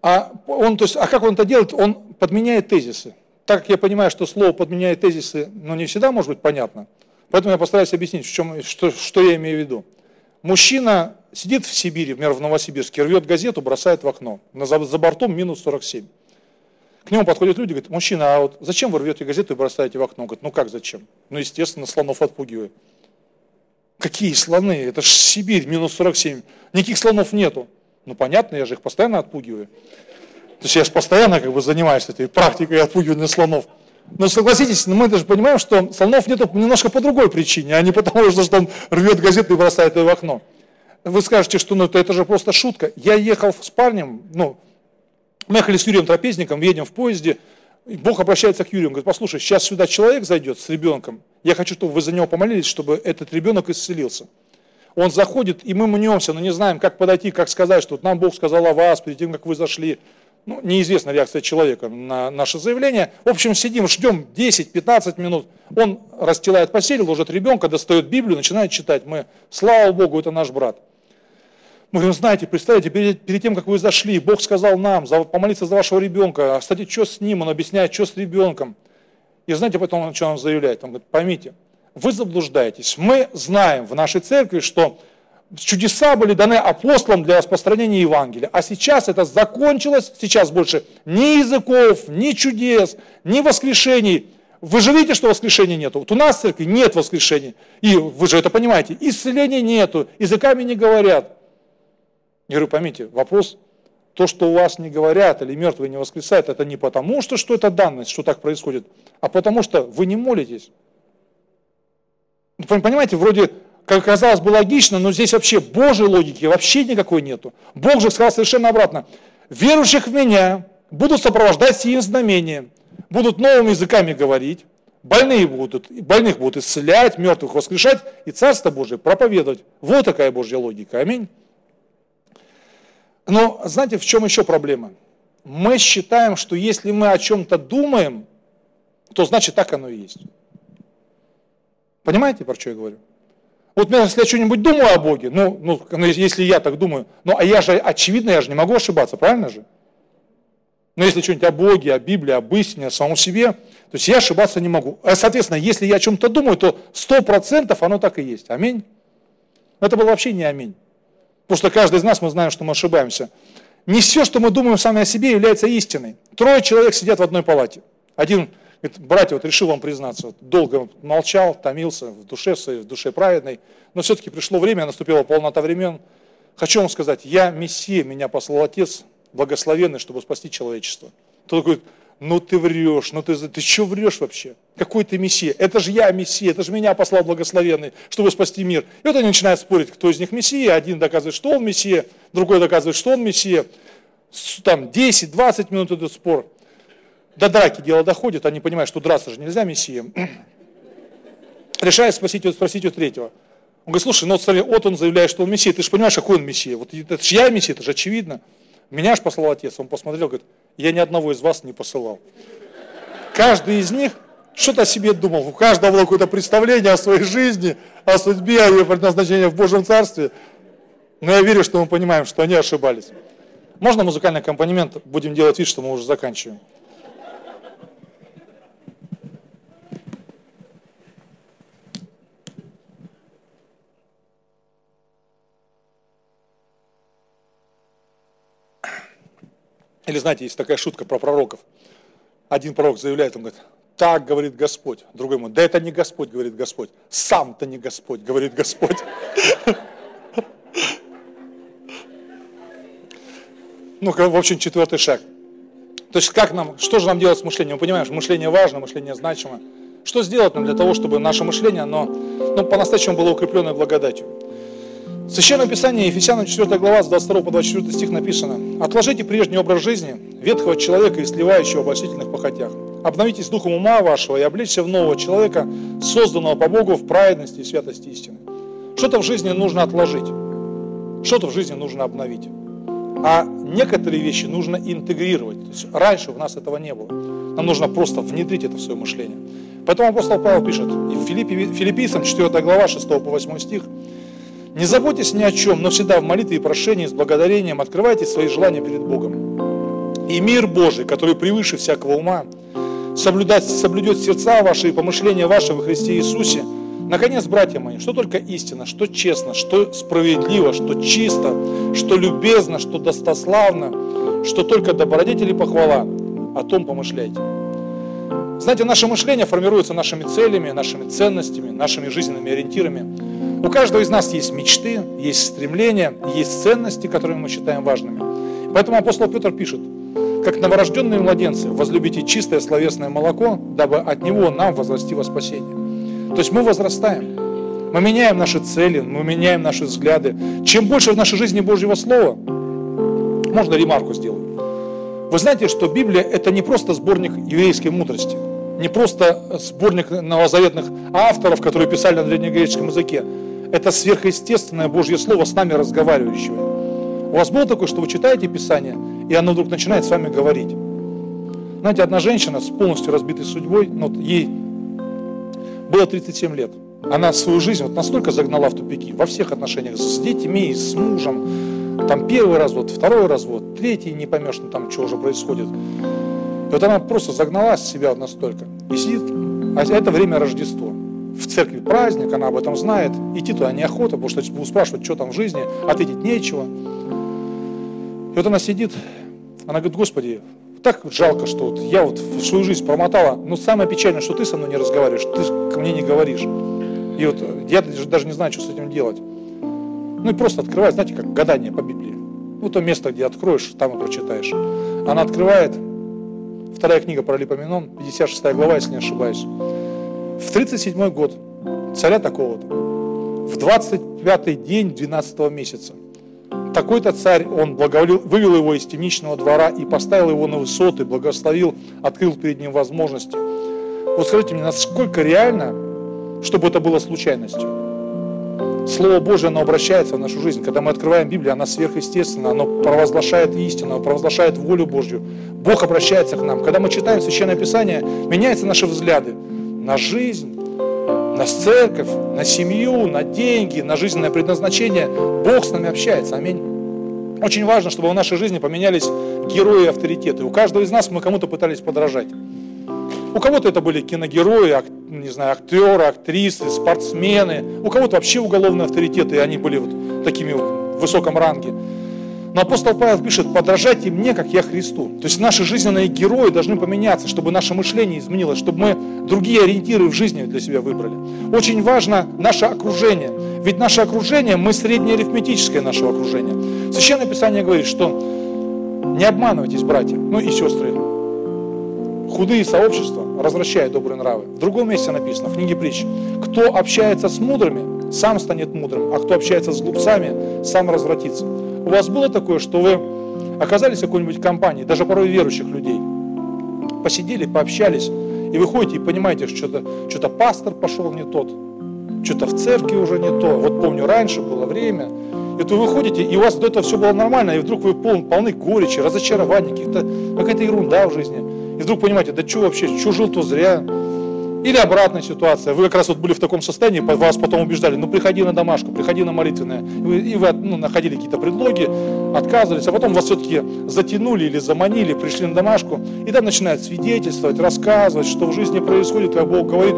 [SPEAKER 1] а, он, то есть, а как он это делает? Он подменяет тезисы. Так как я понимаю, что слово подменяет тезисы, но не всегда может быть понятно, поэтому я постараюсь объяснить, в чем, что, что я имею в виду. Мужчина сидит в Сибири, например, в Новосибирске, рвет газету, бросает в окно. За, за бортом минус 47. К нему подходят люди, говорят, мужчина, а вот зачем вы рвете газету и бросаете в окно? Он говорит, ну как зачем? Ну, естественно, слонов отпугиваю. Какие слоны? Это же Сибирь, минус 47. Никаких слонов нету. Ну, понятно, я же их постоянно отпугиваю. То есть я же постоянно как бы занимаюсь этой практикой отпугивания слонов. Но согласитесь, мы даже понимаем, что слонов нету немножко по другой причине, а не потому, что он рвет газету и бросает ее в окно. Вы скажете, что ну, это, же просто шутка. Я ехал с парнем, ну, мы ехали с Юрием Трапезником, едем в поезде, Бог обращается к Юрию, он говорит, послушай, сейчас сюда человек зайдет с ребенком, я хочу, чтобы вы за него помолились, чтобы этот ребенок исцелился. Он заходит, и мы мнемся, но не знаем, как подойти, как сказать, что нам Бог сказал о вас, перед тем, как вы зашли ну, неизвестна реакция человека на наше заявление. В общем, сидим, ждем 10-15 минут. Он расстилает постель, ложит ребенка, достает Библию, начинает читать. Мы, слава Богу, это наш брат. Мы говорим, знаете, представьте, перед, перед тем, как вы зашли, Бог сказал нам за, помолиться за вашего ребенка. Кстати, что с ним? Он объясняет, что с ребенком. И знаете, потом он что он заявляет? Он говорит, поймите, вы заблуждаетесь. Мы знаем в нашей церкви, что чудеса были даны апостолам для распространения Евангелия. А сейчас это закончилось, сейчас больше ни языков, ни чудес, ни воскрешений. Вы же видите, что воскрешения нету. Вот у нас в церкви нет воскрешения. И вы же это понимаете. Исцеления нету, языками не говорят. Я говорю, поймите, вопрос, то, что у вас не говорят или мертвые не воскресают, это не потому, что, что это данность, что так происходит, а потому что вы не молитесь. Понимаете, вроде как казалось бы, логично, но здесь вообще Божьей логики вообще никакой нету. Бог же сказал совершенно обратно. Верующих в меня будут сопровождать сие знамения, будут новыми языками говорить, больные будут, больных будут исцелять, мертвых воскрешать и Царство Божие проповедовать. Вот такая Божья логика. Аминь. Но знаете, в чем еще проблема? Мы считаем, что если мы о чем-то думаем, то значит так оно и есть. Понимаете, про что я говорю? Вот если я что-нибудь думаю о Боге, ну, ну, ну, если я так думаю, ну, а я же, очевидно, я же не могу ошибаться, правильно же? Но если что-нибудь о Боге, о Библии, об истине, о самом себе, то есть я ошибаться не могу. А, соответственно, если я о чем-то думаю, то сто процентов оно так и есть. Аминь. Это было вообще не аминь. Потому что каждый из нас, мы знаем, что мы ошибаемся. Не все, что мы думаем сами о себе, является истиной. Трое человек сидят в одной палате. Один Говорит, братья, вот решил вам признаться, вот долго молчал, томился в душе своей, в душе праведной, но все-таки пришло время, наступила полнота времен. Хочу вам сказать, я Мессия, меня послал Отец благословенный, чтобы спасти человечество. Тот говорит, ну ты врешь, ну ты, ты что врешь вообще? Какой ты Мессия? Это же я Мессия, это же меня послал благословенный, чтобы спасти мир. И вот они начинают спорить, кто из них Мессия. Один доказывает, что он Мессия, другой доказывает, что он Мессия. Там 10-20 минут идет спор до драки дело доходит, они понимают, что драться же нельзя мессием. Решает спросить, спросить у третьего. Он говорит, слушай, ну вот, он заявляет, что он мессия, ты же понимаешь, какой он мессия. Вот это же я мессия, это же очевидно. Меня же послал отец. Он посмотрел, говорит, я ни одного из вас не посылал. Каждый из них что-то о себе думал. У каждого было какое-то представление о своей жизни, о судьбе, о ее предназначении в Божьем Царстве. Но я верю, что мы понимаем, что они ошибались. Можно музыкальный аккомпанемент? Будем делать вид, что мы уже заканчиваем. Или знаете, есть такая шутка про пророков. Один пророк заявляет, он говорит, так говорит Господь. Другой ему, да это не Господь, говорит Господь. Сам-то не Господь, говорит Господь. Ну, в общем, четвертый шаг. То есть как нам, что же нам делать с мышлением? Мы понимаем, что мышление важно, мышление значимо. Что сделать нам для того, чтобы наше мышление, оно ну, по-настоящему было укрепленное благодатью? В Священном Писании, Ефесянам 4 глава, с 22 по 24 стих написано «Отложите прежний образ жизни ветхого человека и сливающего в обольстительных похотях. Обновитесь духом ума вашего и облечься в нового человека, созданного по Богу в праведности и святости истины». Что-то в жизни нужно отложить, что-то в жизни нужно обновить. А некоторые вещи нужно интегрировать. То есть раньше у нас этого не было. Нам нужно просто внедрить это в свое мышление. Поэтому апостол Павел пишет, и в Филиппи, Филиппийцам 4 глава 6 по 8 стих, «Не заботьтесь ни о чем, но всегда в молитве и прошении с благодарением открывайте свои желания перед Богом. И мир Божий, который превыше всякого ума, соблюдать, соблюдет сердца ваши и помышления ваши во Христе Иисусе, Наконец, братья мои, что только истина, что честно, что справедливо, что чисто, что любезно, что достославно, что только добродетели похвала, о том помышляйте. Знаете, наше мышление формируется нашими целями, нашими ценностями, нашими жизненными ориентирами. У каждого из нас есть мечты, есть стремления, есть ценности, которые мы считаем важными. Поэтому апостол Петр пишет, как новорожденные младенцы, возлюбите чистое словесное молоко, дабы от него нам возрасти во спасение. То есть мы возрастаем. Мы меняем наши цели, мы меняем наши взгляды. Чем больше в нашей жизни Божьего Слова, можно ремарку сделать. Вы знаете, что Библия это не просто сборник еврейской мудрости, не просто сборник новозаветных авторов, которые писали на древнегреческом языке. Это сверхъестественное Божье Слово с нами разговаривающее. У вас было такое, что вы читаете Писание, и оно вдруг начинает с вами говорить. Знаете, одна женщина с полностью разбитой судьбой, ну, ей было 37 лет. Она свою жизнь вот настолько загнала в тупики во всех отношениях, с детьми, с мужем. Там первый развод, второй развод, третий не поймешь, ну, там что уже происходит. И вот она просто загнала себя настолько. И сидит, а это время Рождества. В церкви праздник, она об этом знает. Идти туда неохота, потому что будут спрашивать, что там в жизни, ответить нечего. И вот она сидит, она говорит, Господи, так жалко, что вот я вот в свою жизнь промотала, но самое печальное, что ты со мной не разговариваешь, ты ко мне не говоришь. И вот я даже не знаю, что с этим делать. Ну и просто открывает, знаете, как гадание по Библии. Ну то место, где откроешь, там и прочитаешь. Она открывает, вторая книга про Липоменон, 56 глава, если не ошибаюсь. В 37 год царя такого-то, в 25-й день 12 месяца, такой-то царь, он благоволил, вывел его из темничного двора и поставил его на высоты, благословил, открыл перед ним возможности. Вот скажите мне, насколько реально, чтобы это было случайностью? Слово Божье, оно обращается в нашу жизнь. Когда мы открываем Библию, она сверхъестественна, оно провозглашает истину, провозглашает волю Божью. Бог обращается к нам. Когда мы читаем Священное Писание, меняются наши взгляды на жизнь, на церковь, на семью, на деньги, на жизненное предназначение. Бог с нами общается. Аминь. Очень важно, чтобы в нашей жизни поменялись герои и авторитеты. У каждого из нас мы кому-то пытались подражать. У кого-то это были киногерои, не знаю, актеры, актрисы, спортсмены. У кого-то вообще уголовные авторитеты, и они были вот такими в высоком ранге. Но апостол Павел пишет, подражайте мне, как я Христу. То есть наши жизненные герои должны поменяться, чтобы наше мышление изменилось, чтобы мы другие ориентиры в жизни для себя выбрали. Очень важно наше окружение. Ведь наше окружение, мы среднеарифметическое нашего окружения. Священное Писание говорит, что не обманывайтесь, братья, ну и сестры. Худые сообщества развращают добрые нравы. В другом месте написано, в книге притч, кто общается с мудрыми, сам станет мудрым, а кто общается с глупцами, сам развратится. У вас было такое, что вы оказались в какой-нибудь компании, даже порой верующих людей, посидели, пообщались, и вы ходите и понимаете, что что-то что пастор пошел не тот, что-то в церкви уже не то. Вот помню, раньше было время, и то вы ходите, и у вас до этого все было нормально, и вдруг вы пол, полны горечи, разочарований, какая-то ерунда в жизни. И вдруг понимаете, да что вообще, что жил, то зря. Или обратная ситуация. Вы как раз вот были в таком состоянии, вас потом убеждали, ну приходи на домашку, приходи на молитвенное. И вы, и вы ну, находили какие-то предлоги, отказывались, а потом вас все-таки затянули или заманили, пришли на домашку. И там начинают свидетельствовать, рассказывать, что в жизни происходит, как Бог говорит.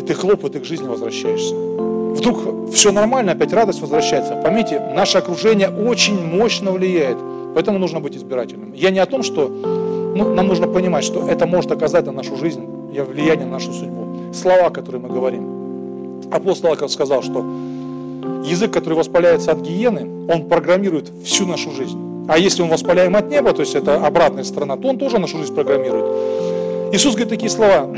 [SPEAKER 1] И ты хлоп, и ты к жизни возвращаешься. Вдруг все нормально, опять радость возвращается. Поймите, наше окружение очень мощно влияет. Поэтому нужно быть избирательным. Я не о том, что ну, нам нужно понимать, что это может оказать на нашу жизнь влияние на нашу судьбу. Слова, которые мы говорим. Апостол Аков сказал, что язык, который воспаляется от гиены, он программирует всю нашу жизнь. А если он воспаляем от неба, то есть это обратная сторона, то он тоже нашу жизнь программирует. Иисус говорит такие слова.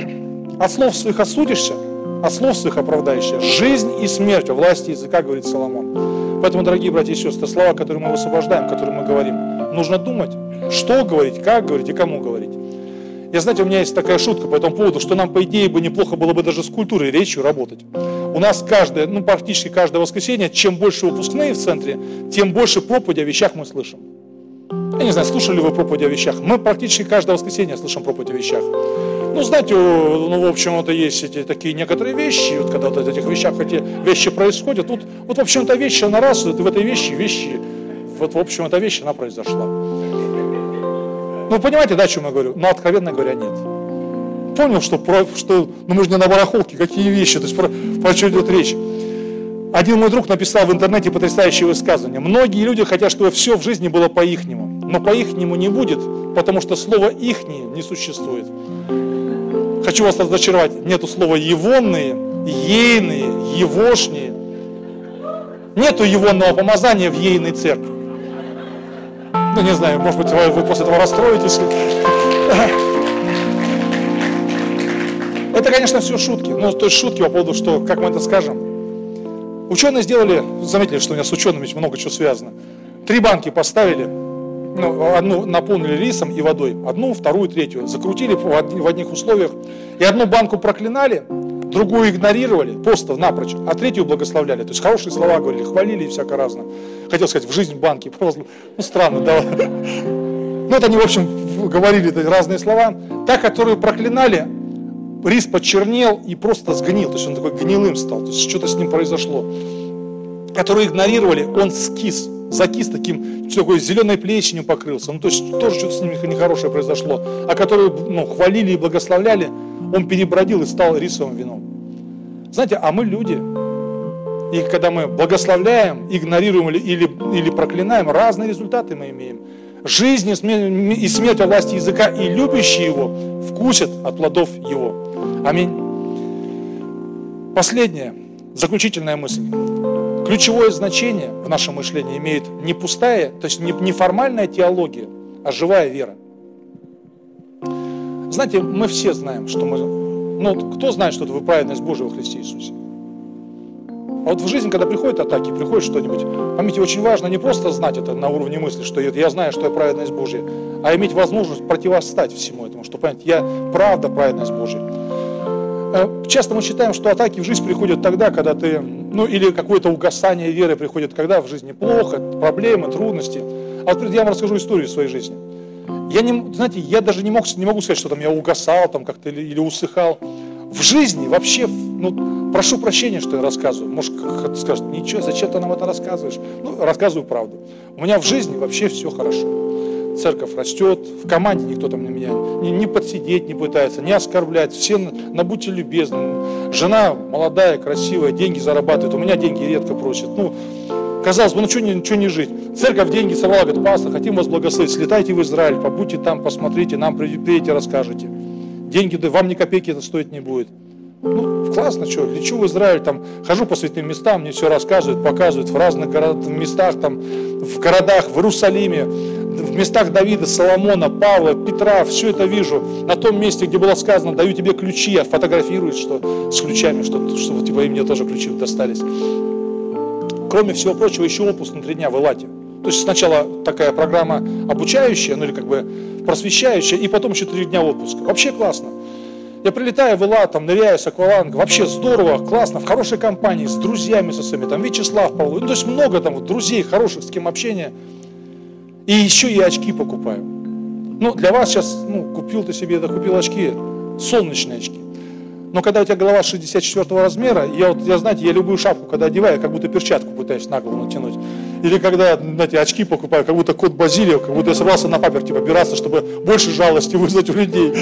[SPEAKER 1] От слов своих осудишься, от слов своих оправдаешься. Жизнь и смерть во власти языка, говорит Соломон. Поэтому, дорогие братья и сестры, слова, которые мы высвобождаем, которые мы говорим, нужно думать, что говорить, как говорить и кому говорить. Я, знаете, у меня есть такая шутка по этому поводу, что нам, по идее, бы неплохо было бы даже с культурой речью работать. У нас каждое, ну, практически каждое воскресенье, чем больше выпускные в центре, тем больше проповеди о вещах мы слышим. Я не знаю, слушали ли вы проповеди о вещах. Мы практически каждое воскресенье слышим проповедь о вещах. Ну, знаете, ну, в общем, это есть эти такие некоторые вещи, вот когда вот этих вещах эти вещи происходят, вот, вот в общем-то, вещь, она раз, вот в этой вещи, вещи, вот, в общем, эта вещь, она произошла. Ну, понимаете, да, о чем я говорю? Но, откровенно говоря, нет. Понял, что, про, что ну, мы же не на барахолке, какие вещи, то есть про, про что идет речь. Один мой друг написал в интернете потрясающее высказывание. Многие люди хотят, чтобы все в жизни было по-ихнему. Но по-ихнему не будет, потому что слово «ихние» не существует. Хочу вас разочаровать. Нету слова «егонные», «ейные», «егошние». Нету егонного помазания в ейной церкви. Ну, не знаю, может быть, вы после этого расстроитесь. Это, конечно, все шутки. Ну, то есть шутки по поводу, что, как мы это скажем. Ученые сделали, заметили, что у меня с учеными много чего связано. Три банки поставили, ну, одну наполнили рисом и водой, одну, вторую, третью. Закрутили в одних условиях. И одну банку проклинали, другую игнорировали, просто напрочь, а третью благословляли. То есть хорошие слова говорили, хвалили и всякое разное. Хотел сказать, в жизнь банки, просто, ну странно, да. Ну это они, в общем, говорили разные слова. Та, которую проклинали, рис почернел и просто сгнил, то есть он такой гнилым стал, то есть что-то с ним произошло. Которую игнорировали, он скис, закис таким, такой зеленой плесенью покрылся, ну то есть тоже что-то с ним нехорошее произошло. А которую ну, хвалили и благословляли, он перебродил и стал рисовым вином. Знаете, а мы люди. И когда мы благословляем, игнорируем или, или, или проклинаем, разные результаты мы имеем. Жизнь и смерть во власти языка, и любящие его вкусят от плодов его. Аминь. Последняя, заключительная мысль. Ключевое значение в нашем мышлении имеет не пустая, то есть не, формальная теология, а живая вера. Знаете, мы все знаем, что мы... Ну, кто знает, что это праведность Божия во Христе Иисусе? А вот в жизни, когда приходят атаки, приходит что-нибудь, поймите, очень важно не просто знать это на уровне мысли, что я знаю, что я праведность Божия, а иметь возможность противостать всему этому, что, понять, я правда праведность Божия. Э, часто мы считаем, что атаки в жизнь приходят тогда, когда ты, ну или какое-то угасание веры приходит, когда в жизни плохо, проблемы, трудности. А вот я вам расскажу историю своей жизни. Я не, знаете, я даже не, мог, не могу сказать, что там я угасал там как-то или, или усыхал. В жизни вообще, ну, прошу прощения, что я рассказываю. Может, кто-то скажет, ничего, зачем ты нам это рассказываешь? Ну, рассказываю правду. У меня в жизни вообще все хорошо. Церковь растет, в команде никто там на меня не, не подсидеть не пытается, не оскорблять. Все на, будьте любезны. Жена молодая, красивая, деньги зарабатывает. У меня деньги редко просят. Ну, Казалось бы, ну что не, не жить? Церковь деньги собрала, говорит, пастор, хотим вас благословить, слетайте в Израиль, побудьте там, посмотрите, нам приедете, расскажете. Деньги, да, вам ни копейки это стоить не будет. Ну, классно, что, лечу в Израиль, там, хожу по святым местам, мне все рассказывают, показывают в разных городах, в местах, там, в городах, в Иерусалиме, в местах Давида, Соломона, Павла, Петра, все это вижу. На том месте, где было сказано, даю тебе ключи, а фотографируют, что с ключами, что, что типа и мне тоже ключи достались кроме всего прочего, еще отпуск на три дня в Элате. То есть сначала такая программа обучающая, ну или как бы просвещающая, и потом еще три дня отпуска. Вообще классно. Я прилетаю в Элат, там ныряю с акваланга, вообще здорово, классно, в хорошей компании, с друзьями со своими, там Вячеслав Павлов, ну, то есть много там вот, друзей хороших, с кем общения. И еще и очки покупаю. Ну, для вас сейчас, ну, купил ты себе, да купил очки, солнечные очки. Но когда у тебя голова 64 размера, я вот, я, знаете, я любую шапку, когда одеваю, как будто перчатку пытаюсь на голову натянуть. Или когда, знаете, очки покупаю, как будто кот Базилио, как будто я собрался на паперти побираться, чтобы больше жалости вызвать у людей.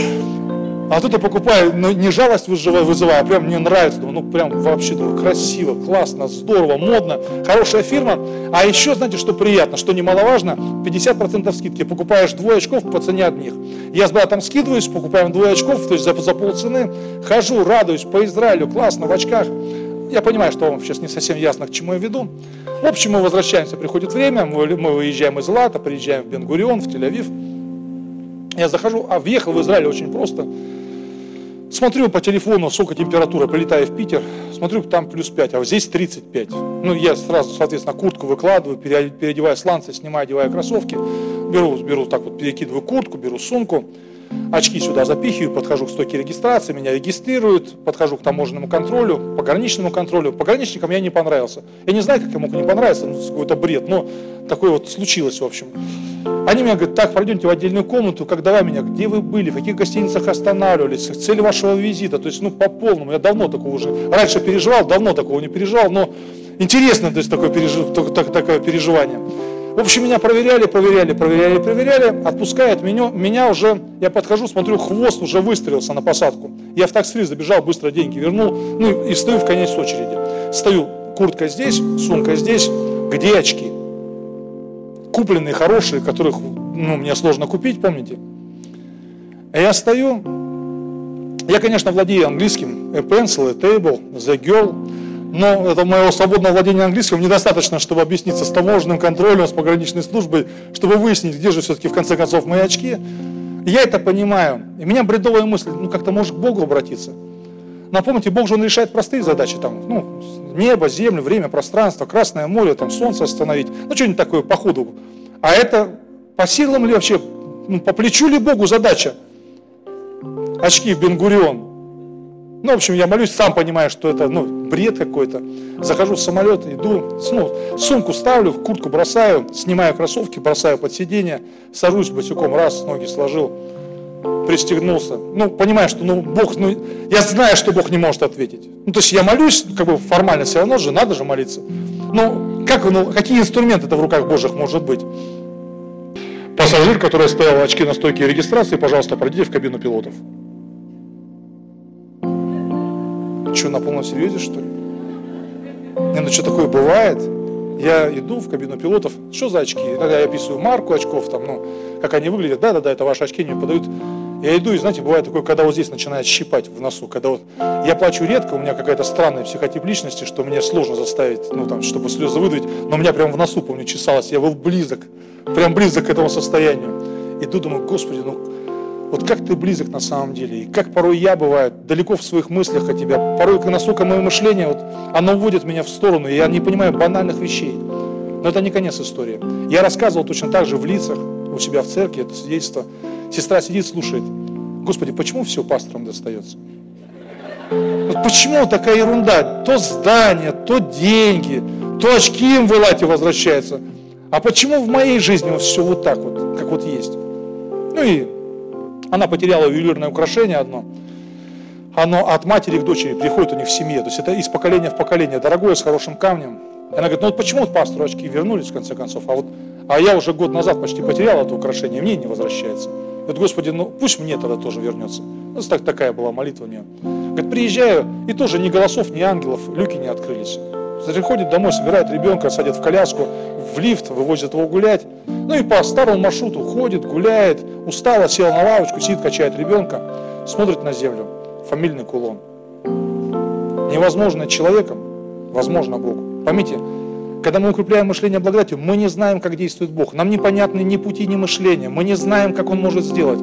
[SPEAKER 1] А тут я покупаю, ну, не жалость вызываю, а прям мне нравится, ну прям вообще думаю, красиво, классно, здорово, модно, хорошая фирма. А еще, знаете, что приятно, что немаловажно, 50% скидки. Покупаешь двое очков по цене одних. Я с братом скидываюсь, покупаем двое очков, то есть за, за полцены, хожу, радуюсь по Израилю, классно, в очках. Я понимаю, что вам сейчас не совсем ясно, к чему я веду. В общем, мы возвращаемся, приходит время, мы, мы выезжаем из Лата, приезжаем в Бенгурион, в Тель-Авив. Я захожу, а въехал в Израиль очень просто. Смотрю по телефону, сколько температура, прилетаю в Питер, смотрю, там плюс 5, а вот здесь 35. Ну, я сразу, соответственно, куртку выкладываю, переодеваю сланцы, снимаю, одеваю кроссовки, беру, беру так вот, перекидываю куртку, беру сумку, очки сюда запихиваю, подхожу к стойке регистрации, меня регистрируют, подхожу к таможенному контролю, пограничному контролю. Пограничникам я не понравился. Я не знаю, как я мог не понравиться, ну, какой-то бред, но такое вот случилось, в общем. Они мне говорят, так, пройдемте в отдельную комнату, как давай меня, где вы были, в каких гостиницах останавливались, цель вашего визита, то есть, ну, по полному, я давно такого уже, раньше переживал, давно такого не переживал, но интересно, то есть, такое, пережив, такое переживание. В общем, меня проверяли, проверяли, проверяли, проверяли, отпускают меня, меня уже, я подхожу, смотрю, хвост уже выстрелился на посадку. Я в таксфри забежал, быстро деньги вернул, ну и стою в конец очереди. Стою, куртка здесь, сумка здесь, где очки? купленные, хорошие, которых ну, мне сложно купить, помните? Я стою, я, конечно, владею английским, a pencil, a table, the girl, но это моего свободного владения английским недостаточно, чтобы объясниться с таможенным контролем, с пограничной службой, чтобы выяснить, где же все-таки в конце концов мои очки. Я это понимаю. И меня бредовая мысль, ну как-то может к Богу обратиться. Напомните, Бог же Он решает простые задачи, там, ну, небо, землю, время, пространство, Красное море, там, солнце остановить, ну, что-нибудь такое по ходу. А это по силам ли вообще, ну, по плечу ли Богу задача? Очки в Бенгурион. Ну, в общем, я молюсь, сам понимаю, что это, ну, бред какой-то. Захожу в самолет, иду, ну, сумку ставлю, куртку бросаю, снимаю кроссовки, бросаю под сиденье, сажусь босиком, раз, ноги сложил, пристегнулся. Ну, понимаю, что ну, Бог, ну, я знаю, что Бог не может ответить. Ну, то есть я молюсь, как бы формально все равно же, надо же молиться. Ну, как, ну, какие инструменты это в руках Божьих может быть? Пассажир, который стоял очки на стойке регистрации, пожалуйста, пройдите в кабину пилотов. Что, на полном серьезе, что ли? Не, ну что такое бывает? Я иду в кабину пилотов, что за очки? Иногда я описываю марку очков, там, ну, как они выглядят. Да-да-да, это ваши очки, мне подают. Я иду, и знаете, бывает такое, когда вот здесь начинает щипать в носу, когда вот я плачу редко, у меня какая-то странная психотип личности, что мне сложно заставить, ну там, чтобы слезы выдавить, но у меня прям в носу, помню, чесалось, я был близок, прям близок к этому состоянию. Иду, думаю, Господи, ну вот как ты близок на самом деле, и как порой я бываю далеко в своих мыслях от тебя, порой насколько мое мышление, вот, оно уводит меня в сторону, и я не понимаю банальных вещей. Но это не конец истории. Я рассказывал точно так же в лицах у себя в церкви, это свидетельство. Сестра сидит, слушает. Господи, почему все пасторам достается? Вот почему такая ерунда? То здание, то деньги, то очки им в Элате возвращаются. А почему в моей жизни вот все вот так вот, как вот есть? Ну и она потеряла ювелирное украшение одно. Оно от матери к дочери приходит у них в семье. То есть это из поколения в поколение. Дорогое, с хорошим камнем. Она говорит, ну вот почему вот пастору очки вернулись в конце концов, а вот а я уже год назад почти потерял это украшение, мне не возвращается. Говорит, Господи, ну пусть мне тогда тоже вернется. Ну, так, такая была молитва у меня. Говорит, приезжаю, и тоже ни голосов, ни ангелов, люки не открылись. Приходит домой, собирает ребенка, садит в коляску, в лифт, вывозит его гулять. Ну и по старому маршруту ходит, гуляет, устала, села на лавочку, сидит, качает ребенка, смотрит на землю. Фамильный кулон. Невозможно человеком, возможно Богу. Поймите, когда мы укрепляем мышление благодатью, мы не знаем, как действует Бог. Нам непонятны ни пути, ни мышления. Мы не знаем, как Он может сделать.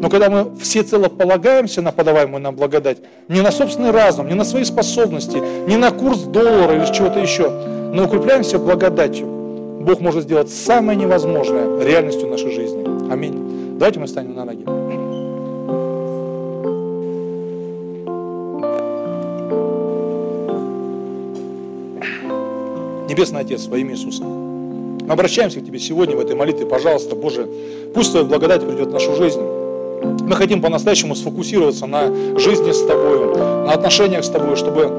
[SPEAKER 1] Но когда мы всецело полагаемся на подаваемую нам благодать, не на собственный разум, не на свои способности, не на курс доллара или чего-то еще, но укрепляемся благодатью, Бог может сделать самое невозможное реальностью нашей жизни. Аминь. Давайте мы станем на ноги. Небесный Отец, во имя Иисуса. Мы обращаемся к Тебе сегодня в этой молитве, пожалуйста, Боже, пусть Твоя благодать придет в нашу жизнь. Мы хотим по-настоящему сфокусироваться на жизни с Тобой, на отношениях с Тобой, чтобы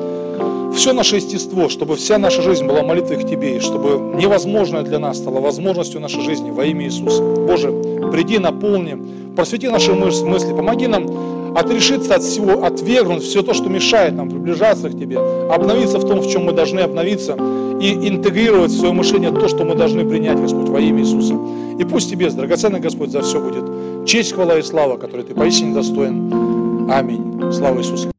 [SPEAKER 1] все наше естество, чтобы вся наша жизнь была молитвой к Тебе, и чтобы невозможное для нас стало возможностью нашей жизни во имя Иисуса. Боже, приди, наполни, просвети наши мысли, помоги нам отрешиться от всего, отвергнуть все то, что мешает нам приближаться к Тебе, обновиться в том, в чем мы должны обновиться, и интегрировать в свое мышление то, что мы должны принять, Господь, во имя Иисуса. И пусть Тебе, драгоценный Господь, за все будет честь, хвала и слава, которой Ты поистине достоин. Аминь. Слава Иисусу.